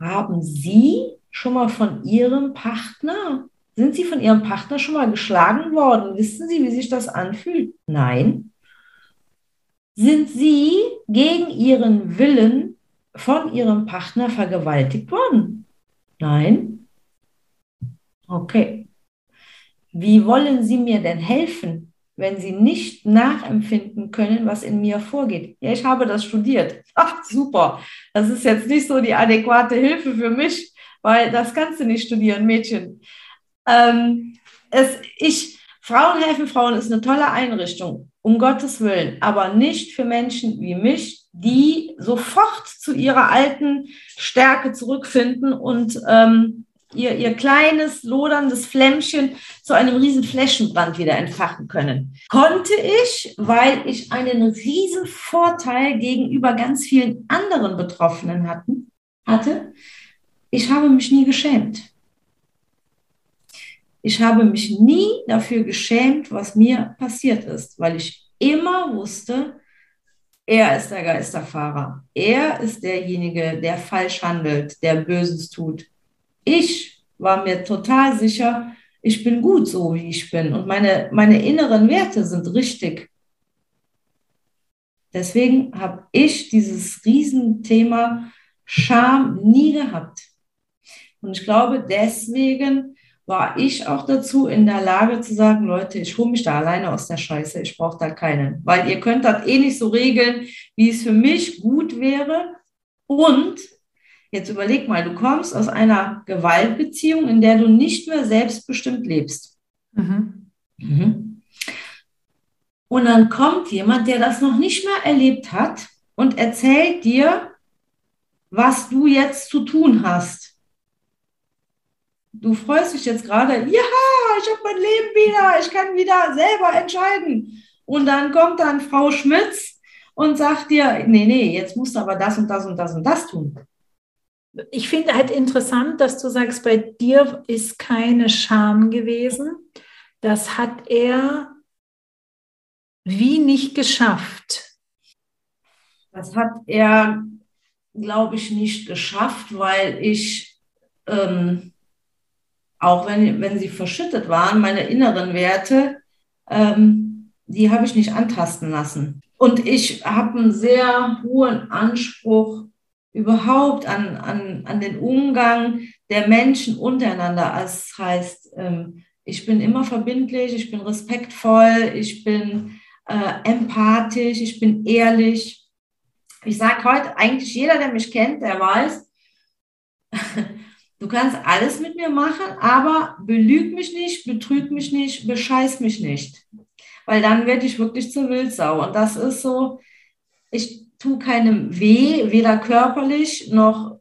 haben Sie schon mal von Ihrem Partner, sind Sie von Ihrem Partner schon mal geschlagen worden? Wissen Sie, wie sich das anfühlt? Nein. Sind Sie gegen Ihren Willen von Ihrem Partner vergewaltigt worden? Nein. Okay. Wie wollen Sie mir denn helfen, wenn Sie nicht nachempfinden können, was in mir vorgeht? Ja, ich habe das studiert. Ach, super. Das ist jetzt nicht so die adäquate Hilfe für mich, weil das kannst du nicht studieren, Mädchen. Ähm, es, ich, Frauen helfen Frauen ist eine tolle Einrichtung um Gottes Willen, aber nicht für Menschen wie mich, die sofort zu ihrer alten Stärke zurückfinden und ähm, ihr, ihr kleines, loderndes Flämmchen zu einem riesen Flächenbrand wieder entfachen können. Konnte ich, weil ich einen riesen Vorteil gegenüber ganz vielen anderen Betroffenen hatten, hatte. Ich habe mich nie geschämt. Ich habe mich nie dafür geschämt, was mir passiert ist, weil ich immer wusste, er ist der Geisterfahrer. Er ist derjenige, der falsch handelt, der Böses tut. Ich war mir total sicher, ich bin gut so, wie ich bin. Und meine, meine inneren Werte sind richtig. Deswegen habe ich dieses Riesenthema Scham nie gehabt. Und ich glaube, deswegen war ich auch dazu in der Lage zu sagen, Leute, ich hole mich da alleine aus der Scheiße, ich brauche da keinen. Weil ihr könnt das eh nicht so regeln, wie es für mich gut wäre. Und jetzt überleg mal, du kommst aus einer Gewaltbeziehung, in der du nicht mehr selbstbestimmt lebst. Mhm. Mhm. Und dann kommt jemand, der das noch nicht mehr erlebt hat und erzählt dir, was du jetzt zu tun hast. Du freust dich jetzt gerade, ja, ich habe mein Leben wieder, ich kann wieder selber entscheiden. Und dann kommt dann Frau Schmitz und sagt dir, nee, nee, jetzt musst du aber das und das und das und das tun. Ich finde halt interessant, dass du sagst, bei dir ist keine Scham gewesen. Das hat er wie nicht geschafft. Das hat er, glaube ich, nicht geschafft, weil ich, ähm, auch wenn, wenn sie verschüttet waren, meine inneren Werte, ähm, die habe ich nicht antasten lassen. Und ich habe einen sehr hohen Anspruch überhaupt an, an, an den Umgang der Menschen untereinander. Das heißt, ähm, ich bin immer verbindlich, ich bin respektvoll, ich bin äh, empathisch, ich bin ehrlich. Ich sage heute eigentlich jeder, der mich kennt, der weiß, du kannst alles mit mir machen, aber belüg mich nicht, betrüg mich nicht, bescheiß mich nicht. Weil dann werde ich wirklich zur Wildsau. Und das ist so, ich tue keinem weh, weder körperlich noch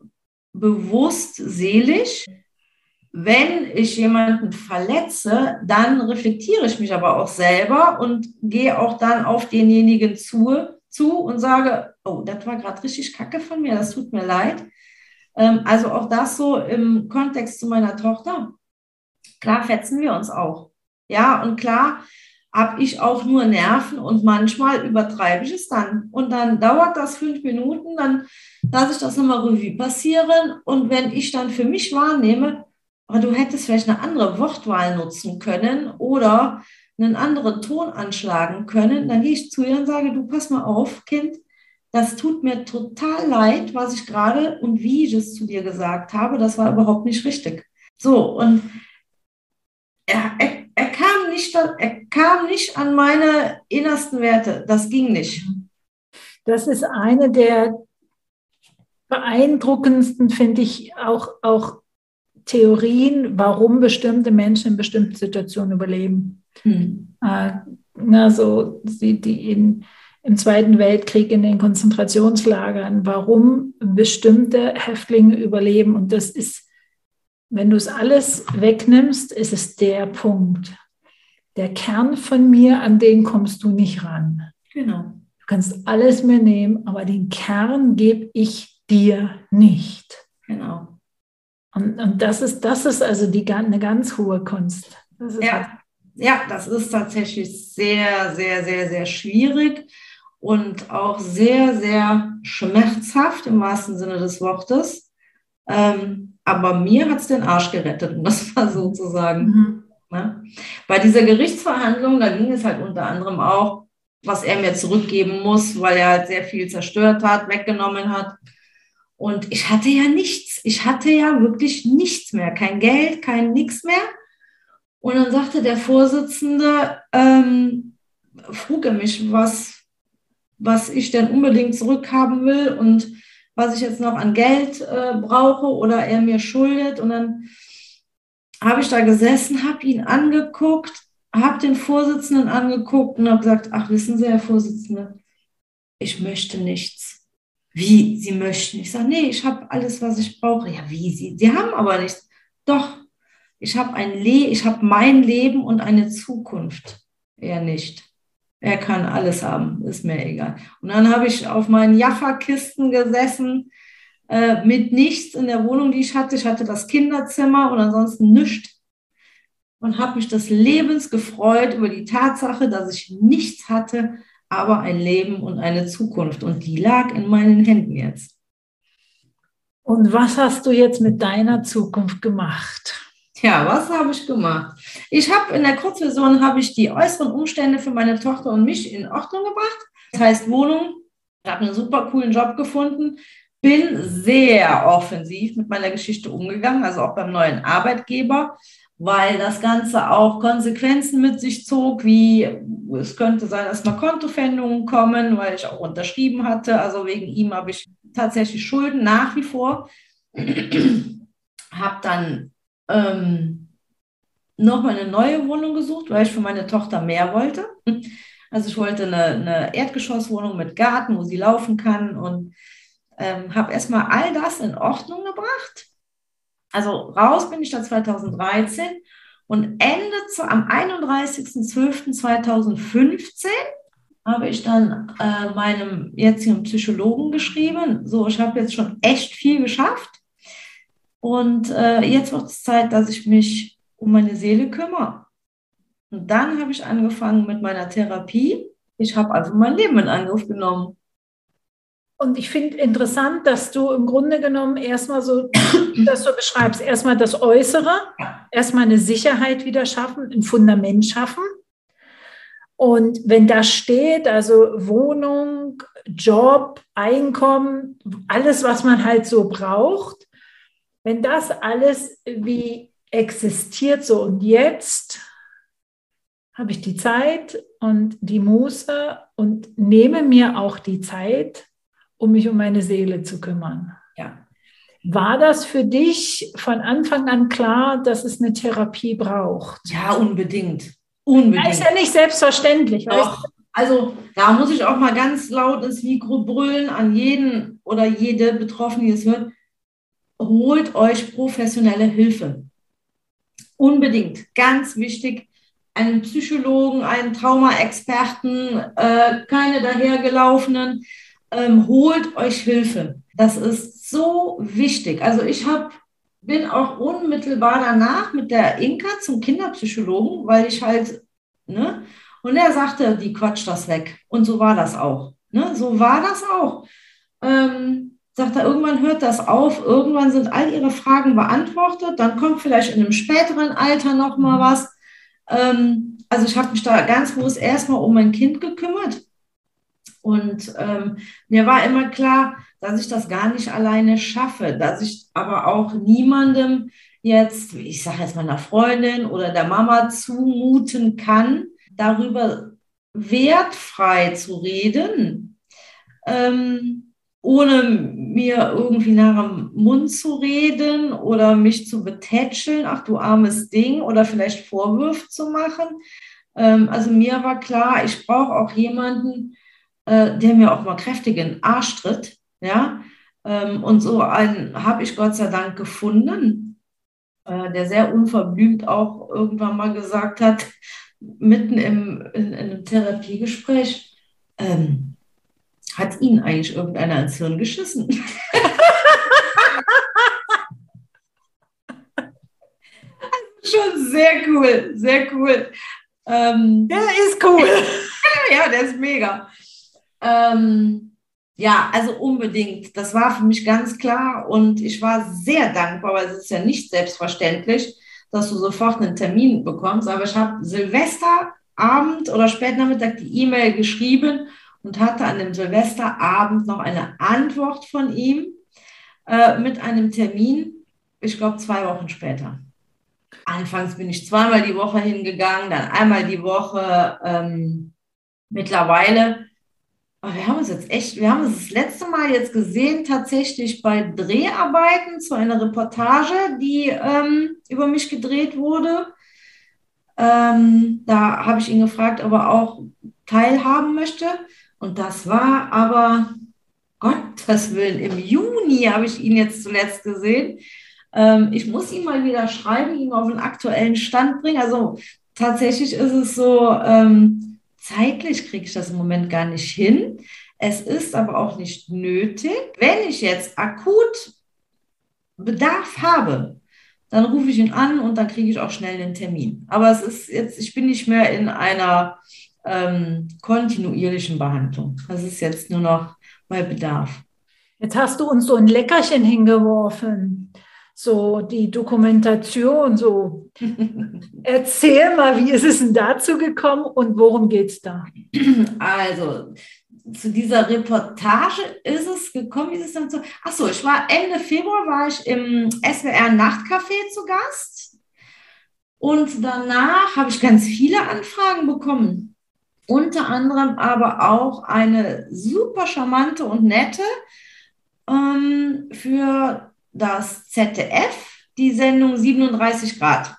bewusst seelisch. Wenn ich jemanden verletze, dann reflektiere ich mich aber auch selber und gehe auch dann auf denjenigen zu, zu und sage, oh, das war gerade richtig kacke von mir, das tut mir leid. Ähm, also auch das so im Kontext zu meiner Tochter. Klar fetzen wir uns auch. Ja, und klar habe ich auch nur Nerven und manchmal übertreibe ich es dann. Und dann dauert das fünf Minuten, dann lasse ich das nochmal Revue passieren. Und wenn ich dann für mich wahrnehme, aber du hättest vielleicht eine andere Wortwahl nutzen können oder einen anderen Ton anschlagen können. Dann gehe ich zu ihr und sage, du pass mal auf, Kind, das tut mir total leid, was ich gerade und wie ich es zu dir gesagt habe. Das war überhaupt nicht richtig. So, und er, er, er, kam nicht, er kam nicht an meine innersten Werte. Das ging nicht. Das ist eine der beeindruckendsten, finde ich, auch, auch Theorien, warum bestimmte Menschen in bestimmten Situationen überleben. Mhm. Äh, na, so die, die in, im Zweiten Weltkrieg in den Konzentrationslagern, warum bestimmte Häftlinge überleben. Und das ist, wenn du es alles wegnimmst, ist es der Punkt. Der Kern von mir, an den kommst du nicht ran. Genau. Du kannst alles mir nehmen, aber den Kern gebe ich dir nicht. Genau. Und, und das, ist, das ist also die, eine ganz hohe Kunst. ja. ja, das ist tatsächlich sehr, sehr, sehr, sehr schwierig und auch sehr, sehr schmerzhaft im wahrsten Sinne des Wortes. Ähm, aber mir hat es den Arsch gerettet, um das mal so zu sagen. Mhm. Ne? Bei dieser Gerichtsverhandlung, da ging es halt unter anderem auch, was er mir zurückgeben muss, weil er halt sehr viel zerstört hat, weggenommen hat. Und ich hatte ja nichts. Ich hatte ja wirklich nichts mehr. Kein Geld, kein nichts mehr. Und dann sagte der Vorsitzende, ähm, frug er mich, was, was ich denn unbedingt zurückhaben will und was ich jetzt noch an Geld äh, brauche oder er mir schuldet. Und dann habe ich da gesessen, habe ihn angeguckt, habe den Vorsitzenden angeguckt und habe gesagt, ach wissen Sie, Herr Vorsitzende, ich möchte nichts wie, Sie möchten? Ich sage, nee, ich habe alles, was ich brauche. Ja, wie Sie? Sie haben aber nichts. Doch, ich habe ein Le ich habe mein Leben und eine Zukunft. Er nicht. Er kann alles haben, ist mir egal. Und dann habe ich auf meinen Jaffa-Kisten gesessen, äh, mit nichts in der Wohnung, die ich hatte. Ich hatte das Kinderzimmer und ansonsten nichts. Und habe mich des Lebens gefreut über die Tatsache, dass ich nichts hatte, aber ein Leben und eine Zukunft. Und die lag in meinen Händen jetzt. Und was hast du jetzt mit deiner Zukunft gemacht? Tja, was habe ich gemacht? Ich habe in der Kurzversion habe ich die äußeren Umstände für meine Tochter und mich in Ordnung gebracht. Das heißt Wohnung. Habe einen super coolen Job gefunden. Bin sehr offensiv mit meiner Geschichte umgegangen, also auch beim neuen Arbeitgeber weil das Ganze auch Konsequenzen mit sich zog, wie es könnte sein, dass mal Kontofendungen kommen, weil ich auch unterschrieben hatte. Also wegen ihm habe ich tatsächlich Schulden nach wie vor. habe dann ähm, nochmal eine neue Wohnung gesucht, weil ich für meine Tochter mehr wollte. Also ich wollte eine, eine Erdgeschosswohnung mit Garten, wo sie laufen kann und ähm, habe erstmal all das in Ordnung gebracht. Also raus bin ich da 2013 und Ende zu, am 31.12.2015 habe ich dann äh, meinem jetzigen Psychologen geschrieben, so ich habe jetzt schon echt viel geschafft und äh, jetzt wird es Zeit, dass ich mich um meine Seele kümmere. Und dann habe ich angefangen mit meiner Therapie. Ich habe also mein Leben in Angriff genommen. Und ich finde interessant, dass du im Grunde genommen erstmal so, dass du beschreibst, erstmal das Äußere, erstmal eine Sicherheit wieder schaffen, ein Fundament schaffen. Und wenn das steht, also Wohnung, Job, Einkommen, alles, was man halt so braucht, wenn das alles wie existiert so und jetzt habe ich die Zeit und die Muße und nehme mir auch die Zeit, um mich um meine Seele zu kümmern. Ja. War das für dich von Anfang an klar, dass es eine Therapie braucht? Ja, unbedingt. Unbedingt. Das ist ja nicht selbstverständlich. Doch. Also da muss ich auch mal ganz laut ins Mikro brüllen an jeden oder jede Betroffene, die es hört. Holt euch professionelle Hilfe. Unbedingt. Ganz wichtig einen Psychologen, einen Traumaexperten, äh, keine dahergelaufenen. Ähm, holt euch Hilfe. Das ist so wichtig. Also ich habe bin auch unmittelbar danach mit der Inka zum Kinderpsychologen, weil ich halt, ne, und er sagte, die quatscht das weg. Und so war das auch. Ne? So war das auch. Ähm, sagt er, irgendwann hört das auf, irgendwann sind all ihre Fragen beantwortet, dann kommt vielleicht in einem späteren Alter noch mal was. Ähm, also ich habe mich da ganz bewusst erstmal um mein Kind gekümmert. Und ähm, mir war immer klar, dass ich das gar nicht alleine schaffe, dass ich aber auch niemandem jetzt, ich sage jetzt meiner Freundin oder der Mama zumuten kann, darüber wertfrei zu reden, ähm, ohne mir irgendwie nach dem Mund zu reden oder mich zu betätscheln, ach du armes Ding, oder vielleicht Vorwürfe zu machen. Ähm, also mir war klar, ich brauche auch jemanden, äh, der mir auch mal kräftig in den Arsch tritt. Ja? Ähm, und so einen habe ich Gott sei Dank gefunden, äh, der sehr unverblümt auch irgendwann mal gesagt hat, mitten im, in, in einem Therapiegespräch, ähm, hat Ihnen eigentlich irgendeiner ins Hirn geschissen? Schon sehr cool, sehr cool. Ähm, der ist cool. ja, der ist mega. Ähm, ja, also unbedingt. Das war für mich ganz klar und ich war sehr dankbar, weil es ist ja nicht selbstverständlich, dass du sofort einen Termin bekommst. Aber ich habe Silvesterabend oder Spätnachmittag die E-Mail geschrieben und hatte an dem Silvesterabend noch eine Antwort von ihm äh, mit einem Termin, ich glaube zwei Wochen später. Anfangs bin ich zweimal die Woche hingegangen, dann einmal die Woche. Ähm, mittlerweile aber wir haben uns jetzt echt, wir haben uns das letzte Mal jetzt gesehen, tatsächlich bei Dreharbeiten zu einer Reportage, die ähm, über mich gedreht wurde. Ähm, da habe ich ihn gefragt, ob er auch teilhaben möchte. Und das war aber, Gottes Willen, im Juni habe ich ihn jetzt zuletzt gesehen. Ähm, ich muss ihn mal wieder schreiben, ihn auf den aktuellen Stand bringen. Also tatsächlich ist es so, ähm, Zeitlich kriege ich das im Moment gar nicht hin. Es ist aber auch nicht nötig. Wenn ich jetzt akut Bedarf habe, dann rufe ich ihn an und dann kriege ich auch schnell einen Termin. Aber es ist jetzt, ich bin nicht mehr in einer ähm, kontinuierlichen Behandlung. Das ist jetzt nur noch bei Bedarf. Jetzt hast du uns so ein Leckerchen hingeworfen so die Dokumentation, so. Erzähl mal, wie ist es denn dazu gekommen und worum geht es da? Also, zu dieser Reportage ist es gekommen, wie ist es dann so? Achso, ich war Ende Februar war ich im SWR Nachtcafé zu Gast und danach habe ich ganz viele Anfragen bekommen. Unter anderem aber auch eine super charmante und nette ähm, für das ZDF die Sendung 37 Grad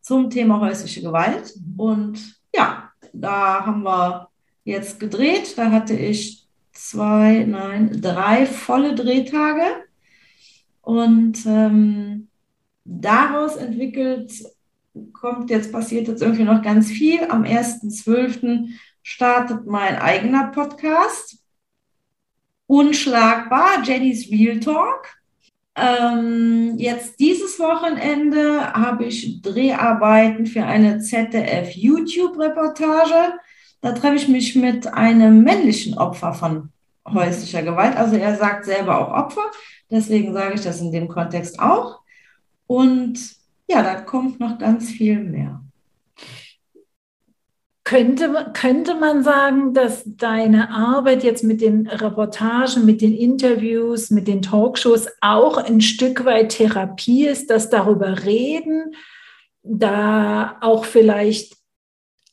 zum Thema häusliche Gewalt. Und ja, Da haben wir jetzt gedreht. Da hatte ich zwei, nein, drei volle Drehtage. Und ähm, daraus entwickelt kommt jetzt, passiert jetzt irgendwie noch ganz viel. Am 1.12. startet mein eigener Podcast. Unschlagbar, Jennys Real Talk. Ähm, jetzt dieses Wochenende habe ich Dreharbeiten für eine ZDF-YouTube-Reportage. Da treffe ich mich mit einem männlichen Opfer von häuslicher Gewalt. Also er sagt selber auch Opfer, deswegen sage ich das in dem Kontext auch. Und ja, da kommt noch ganz viel mehr. Könnte, könnte man sagen, dass deine Arbeit jetzt mit den Reportagen, mit den Interviews, mit den Talkshows auch ein Stück weit Therapie ist, dass darüber reden, da auch vielleicht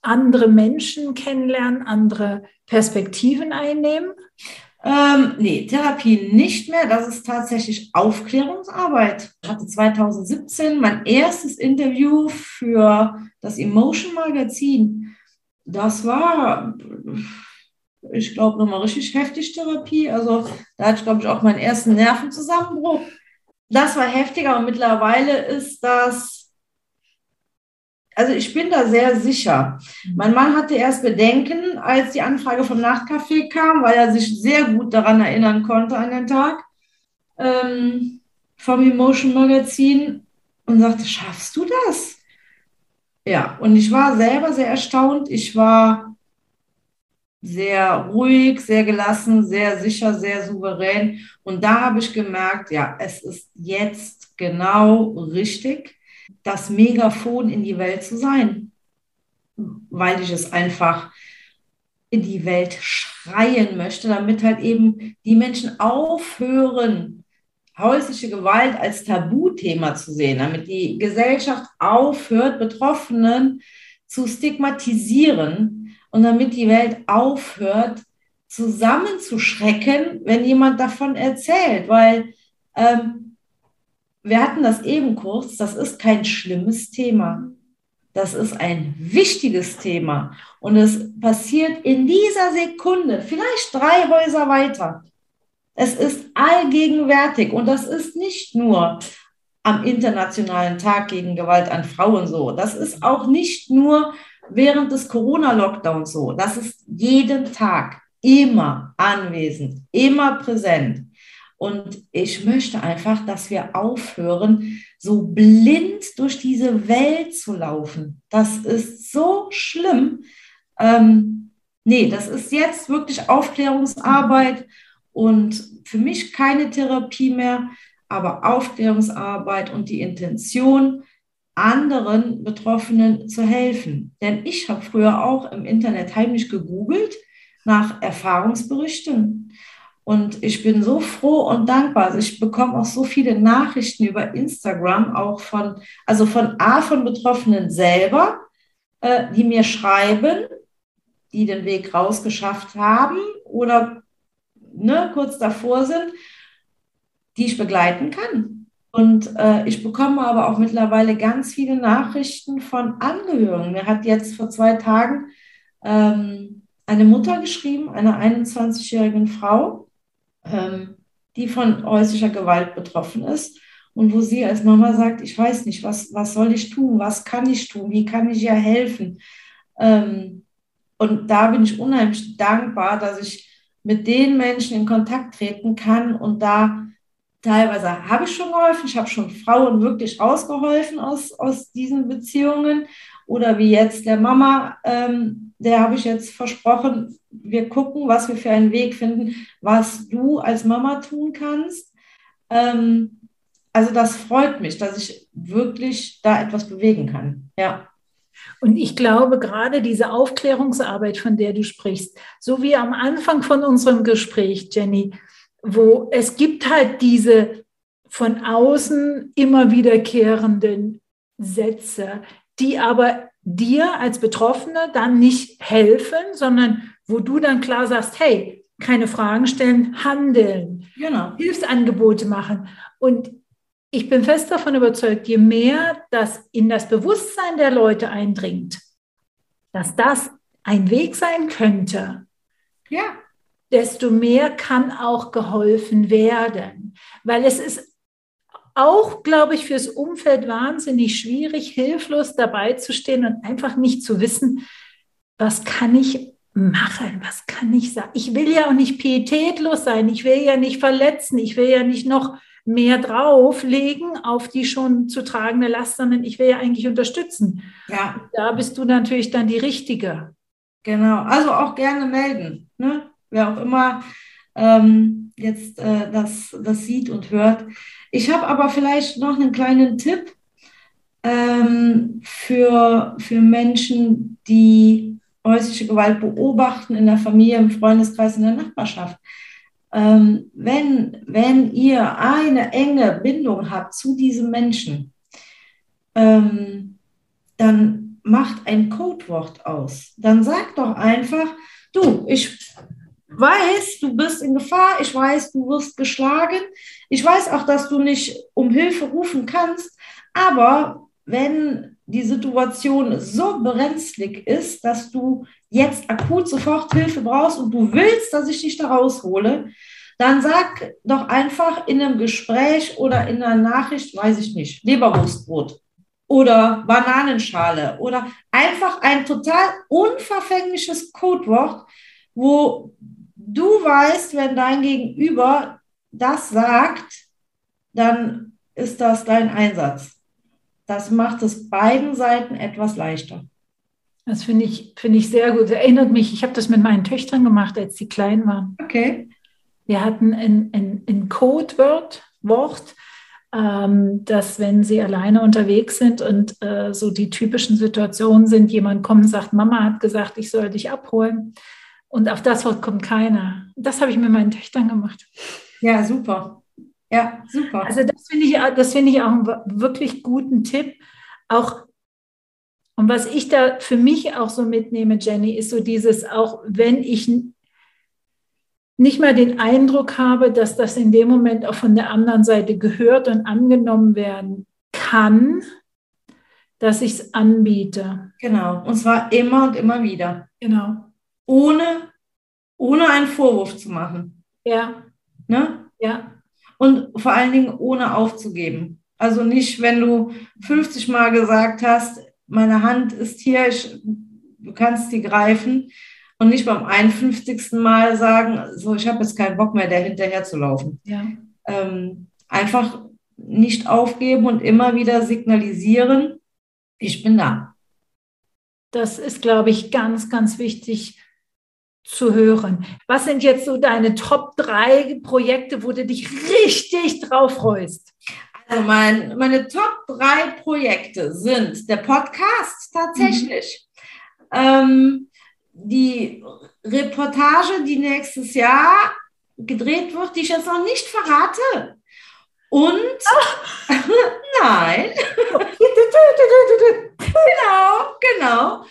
andere Menschen kennenlernen, andere Perspektiven einnehmen? Ähm, nee, Therapie nicht mehr. Das ist tatsächlich Aufklärungsarbeit. Ich hatte 2017 mein erstes Interview für das Emotion Magazin. Das war, ich glaube, nochmal richtig heftig Therapie. Also da hatte ich, glaube ich, auch meinen ersten Nervenzusammenbruch. Das war heftiger und mittlerweile ist das also ich bin da sehr sicher. Mein Mann hatte erst Bedenken, als die Anfrage vom Nachtcafé kam, weil er sich sehr gut daran erinnern konnte an den Tag ähm, vom Emotion Magazin und sagte, schaffst du das? Ja, und ich war selber sehr erstaunt. Ich war sehr ruhig, sehr gelassen, sehr sicher, sehr souverän. Und da habe ich gemerkt, ja, es ist jetzt genau richtig das Megafon in die Welt zu sein, weil ich es einfach in die Welt schreien möchte, damit halt eben die Menschen aufhören, häusliche Gewalt als Tabuthema zu sehen, damit die Gesellschaft aufhört, Betroffenen zu stigmatisieren und damit die Welt aufhört, zusammenzuschrecken, wenn jemand davon erzählt, weil ähm, wir hatten das eben kurz, das ist kein schlimmes Thema. Das ist ein wichtiges Thema. Und es passiert in dieser Sekunde, vielleicht drei Häuser weiter. Es ist allgegenwärtig und das ist nicht nur am Internationalen Tag gegen Gewalt an Frauen so. Das ist auch nicht nur während des Corona-Lockdowns so. Das ist jeden Tag immer anwesend, immer präsent. Und ich möchte einfach, dass wir aufhören, so blind durch diese Welt zu laufen. Das ist so schlimm. Ähm, nee, das ist jetzt wirklich Aufklärungsarbeit und für mich keine Therapie mehr, aber Aufklärungsarbeit und die Intention, anderen Betroffenen zu helfen. Denn ich habe früher auch im Internet heimlich gegoogelt nach Erfahrungsberichten und ich bin so froh und dankbar. Also ich bekomme auch so viele Nachrichten über Instagram, auch von, also von A, von Betroffenen selber, äh, die mir schreiben, die den Weg rausgeschafft haben oder ne, kurz davor sind, die ich begleiten kann. Und äh, ich bekomme aber auch mittlerweile ganz viele Nachrichten von Angehörigen. Mir hat jetzt vor zwei Tagen ähm, eine Mutter geschrieben, einer 21-jährigen Frau, ähm, die von häuslicher Gewalt betroffen ist und wo sie als Mama sagt, ich weiß nicht, was, was soll ich tun, was kann ich tun, wie kann ich ihr helfen. Ähm, und da bin ich unheimlich dankbar, dass ich mit den Menschen in Kontakt treten kann und da teilweise habe ich schon geholfen, ich habe schon Frauen wirklich rausgeholfen aus, aus diesen Beziehungen oder wie jetzt der Mama, ähm, der habe ich jetzt versprochen, wir gucken, was wir für einen Weg finden, was du als Mama tun kannst. Ähm, also das freut mich, dass ich wirklich da etwas bewegen kann. Ja. Und ich glaube, gerade diese Aufklärungsarbeit, von der du sprichst, so wie am Anfang von unserem Gespräch, Jenny, wo es gibt halt diese von außen immer wiederkehrenden Sätze, die aber dir als Betroffene dann nicht helfen, sondern wo du dann klar sagst, hey, keine Fragen stellen, handeln, genau. Hilfsangebote machen. Und ich bin fest davon überzeugt, je mehr das in das Bewusstsein der Leute eindringt, dass das ein Weg sein könnte, Ja, desto mehr kann auch geholfen werden. Weil es ist auch, glaube ich, fürs Umfeld wahnsinnig schwierig, hilflos dabei zu stehen und einfach nicht zu wissen, was kann ich machen, was kann ich sagen. Ich will ja auch nicht pietätlos sein, ich will ja nicht verletzen, ich will ja nicht noch mehr drauflegen auf die schon zu tragende Last, sondern ich will ja eigentlich unterstützen. ja, Da bist du natürlich dann die Richtige. genau. Also auch gerne melden, ne? Wer auch immer ähm, jetzt äh, das, das sieht und hört. Ich habe aber vielleicht noch einen kleinen Tipp ähm, für, für Menschen, die häusliche Gewalt beobachten in der Familie, im Freundeskreis, in der Nachbarschaft. Ähm, wenn, wenn ihr eine enge Bindung habt zu diesem Menschen, ähm, dann macht ein Codewort aus. Dann sagt doch einfach, du, ich weiß, du bist in Gefahr, ich weiß, du wirst geschlagen, ich weiß auch, dass du nicht um Hilfe rufen kannst, aber wenn die Situation so brenzlig ist, dass du jetzt akut sofort Hilfe brauchst und du willst, dass ich dich da raushole, dann sag doch einfach in einem Gespräch oder in einer Nachricht, weiß ich nicht, Leberwurstbrot oder Bananenschale oder einfach ein total unverfängliches Codewort, wo du weißt, wenn dein Gegenüber das sagt, dann ist das dein Einsatz. Das macht es beiden Seiten etwas leichter. Das finde ich, finde ich sehr gut. Erinnert mich, ich habe das mit meinen Töchtern gemacht, als sie klein waren. Okay. Wir hatten ein, ein, ein Codewort, Wort, ähm, dass wenn sie alleine unterwegs sind und äh, so die typischen Situationen sind, jemand kommt und sagt, Mama hat gesagt, ich soll dich abholen. Und auf das Wort kommt keiner. Das habe ich mit meinen Töchtern gemacht. Ja, super. Ja, super. Also das finde ich, das finde ich auch einen wirklich guten Tipp. Auch und was ich da für mich auch so mitnehme, Jenny, ist so dieses, auch wenn ich nicht mal den Eindruck habe, dass das in dem Moment auch von der anderen Seite gehört und angenommen werden kann, dass ich es anbiete. Genau. Und zwar immer und immer wieder. Genau. Ohne, ohne einen Vorwurf zu machen. Ja, Ne? ja, Und vor allen Dingen ohne aufzugeben. Also nicht, wenn du 50 Mal gesagt hast, meine Hand ist hier, ich, du kannst die greifen. Und nicht beim 51. Mal sagen, so, ich habe jetzt keinen Bock mehr, der hinterher zu laufen. ja. Ähm, einfach nicht aufgeben und immer wieder signalisieren, ich bin da. Das ist, glaube ich, ganz, ganz wichtig zu hören. Was sind jetzt so deine Top 3 Projekte, wo du dich richtig drauf freust? Also mein, meine Top 3 Projekte sind der Podcast tatsächlich, ähm, die Reportage, die nächstes Jahr gedreht wird, die ich jetzt noch nicht verrate. Und nein, genau, genau.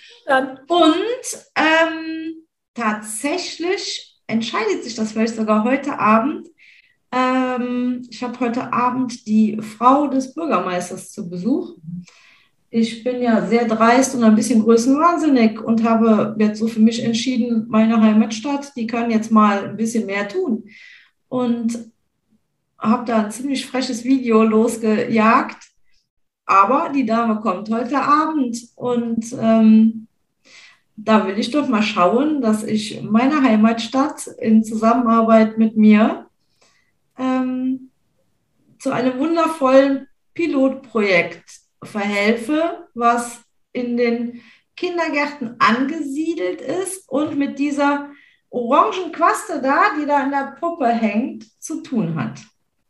Und ähm, tatsächlich entscheidet sich das vielleicht sogar heute Abend. Ähm, ich habe heute Abend die Frau des Bürgermeisters zu Besuch. Ich bin ja sehr dreist und ein bisschen größenwahnsinnig und habe jetzt so für mich entschieden, meine Heimatstadt, die kann jetzt mal ein bisschen mehr tun. Und habe da ein ziemlich freches Video losgejagt. Aber die Dame kommt heute Abend und ähm, da will ich doch mal schauen, dass ich meine Heimatstadt in Zusammenarbeit mit mir ähm, zu einem wundervollen Pilotprojekt verhelfe, was in den Kindergärten angesiedelt ist und mit dieser orangen Quaste da, die da in der Puppe hängt, zu tun hat.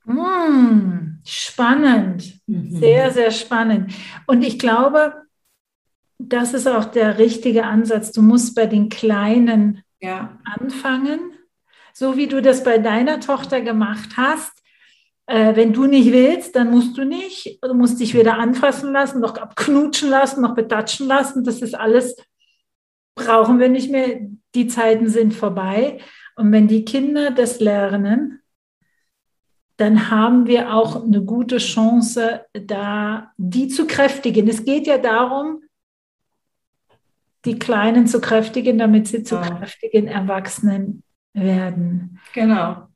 mm, spannend. Sehr, sehr spannend. Und ich glaube, das ist auch der richtige Ansatz. Du musst bei den Kleinen Ja, anfangen, so wie du das bei deiner Tochter gemacht hast. Äh, wenn du nicht willst, dann musst du nicht. Du musst dich weder anfassen lassen, noch abknutschen lassen, noch betatschen lassen. Das ist alles, brauchen wir nicht mehr. Die Zeiten sind vorbei. Und wenn die Kinder das lernen, dann haben wir auch eine gute Chance, da die zu kräftigen. Es geht ja darum, die Kleinen zu kräftigen, damit sie zu ja. kräftigen Erwachsenen werden. Genau.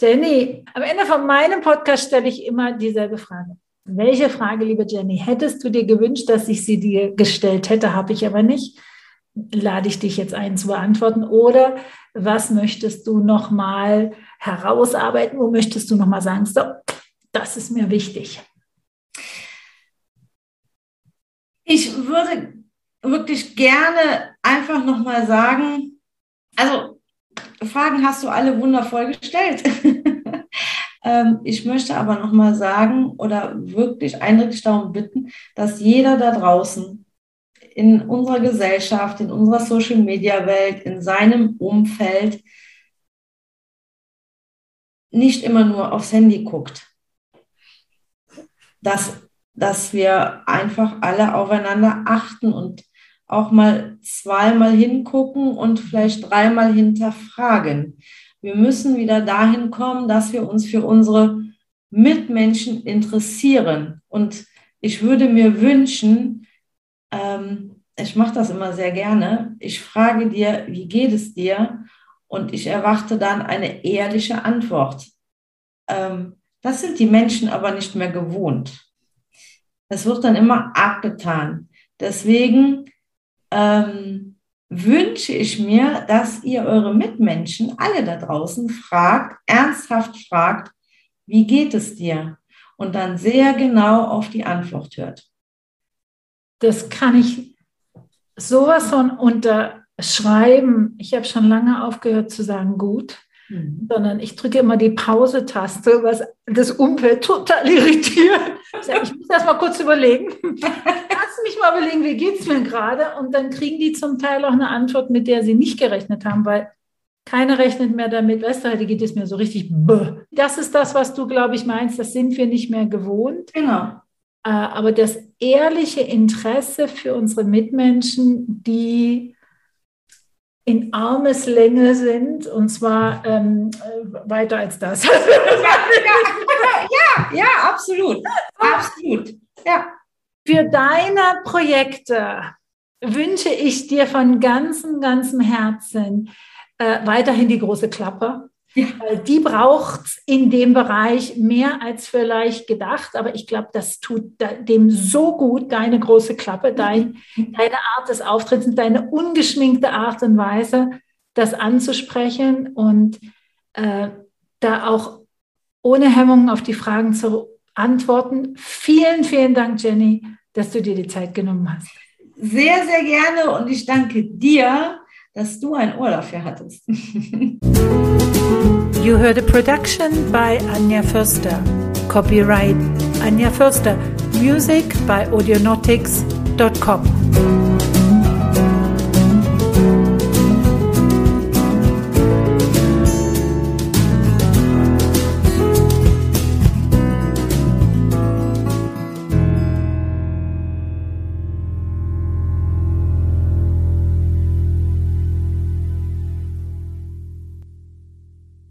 Jenny, am Ende von meinem Podcast stelle ich immer dieselbe Frage. Welche Frage, liebe Jenny, hättest du dir gewünscht, dass ich sie dir gestellt hätte, habe ich aber nicht. Lade ich dich jetzt ein zu beantworten. Oder was möchtest du noch mal herausarbeiten? Wo möchtest du noch mal sagen, so, das ist mir wichtig? Ich würde wirklich gerne einfach noch mal sagen, also Fragen hast du alle wundervoll gestellt. Ähm, ich möchte aber noch mal sagen oder wirklich eindringlich darum bitten, dass jeder da draußen in unserer Gesellschaft, in unserer Social-Media-Welt, in seinem Umfeld nicht immer nur aufs Handy guckt. Dass, dass wir einfach alle aufeinander achten und auch mal zweimal hingucken und vielleicht dreimal hinterfragen. Wir müssen wieder dahin kommen, dass wir uns für unsere Mitmenschen interessieren. Und ich würde mir wünschen, ähm, ich mache das immer sehr gerne, ich frage dir, wie geht es dir? Und ich erwarte dann eine ehrliche Antwort. Ähm, das sind die Menschen aber nicht mehr gewohnt. Es wird dann immer abgetan. Deswegen ähm, wünsche ich mir, dass ihr eure Mitmenschen, alle da draußen, fragt, ernsthaft fragt, wie geht es dir? Und dann sehr genau auf die Antwort hört. Das kann ich sowas von unterschreiben. Ich habe schon lange aufgehört zu sagen, gut, mhm. sondern ich drücke immer die Pause-Taste, was das Umfeld total irritiert. Ich muss erst mal kurz überlegen. Lass mich mal überlegen, wie geht es mir gerade? Und dann kriegen die zum Teil auch eine Antwort, mit der sie nicht gerechnet haben, weil keiner rechnet mehr damit, weißt du, heute geht es mir so richtig. Bäh. Das ist das, was du, glaube ich, meinst, das sind wir nicht mehr gewohnt. Genau. Äh, aber das ehrliche Interesse für unsere Mitmenschen, die in Armeslänge sind, und zwar ähm, weiter als das. ja, ja, ja, absolut. Absolut. Ja. Für deine Projekte wünsche ich dir von ganzem, ganzem Herzen äh, weiterhin die große Klappe. Ja. Die braucht in dem Bereich mehr als vielleicht gedacht, aber ich glaube, das tut dem so gut, deine große Klappe, dein, deine Art des Auftritts, deine ungeschminkte Art und Weise, das anzusprechen und äh, da auch ohne Hemmungen auf die Fragen zu antworten. Vielen, vielen Dank, Jenny, dass du dir die Zeit genommen hast. Sehr, sehr gerne und ich danke dir dass du ein Ohr dafür hattest. you heard a production by Anja Förster. Copyright Anja Förster. Music by audionautics.com.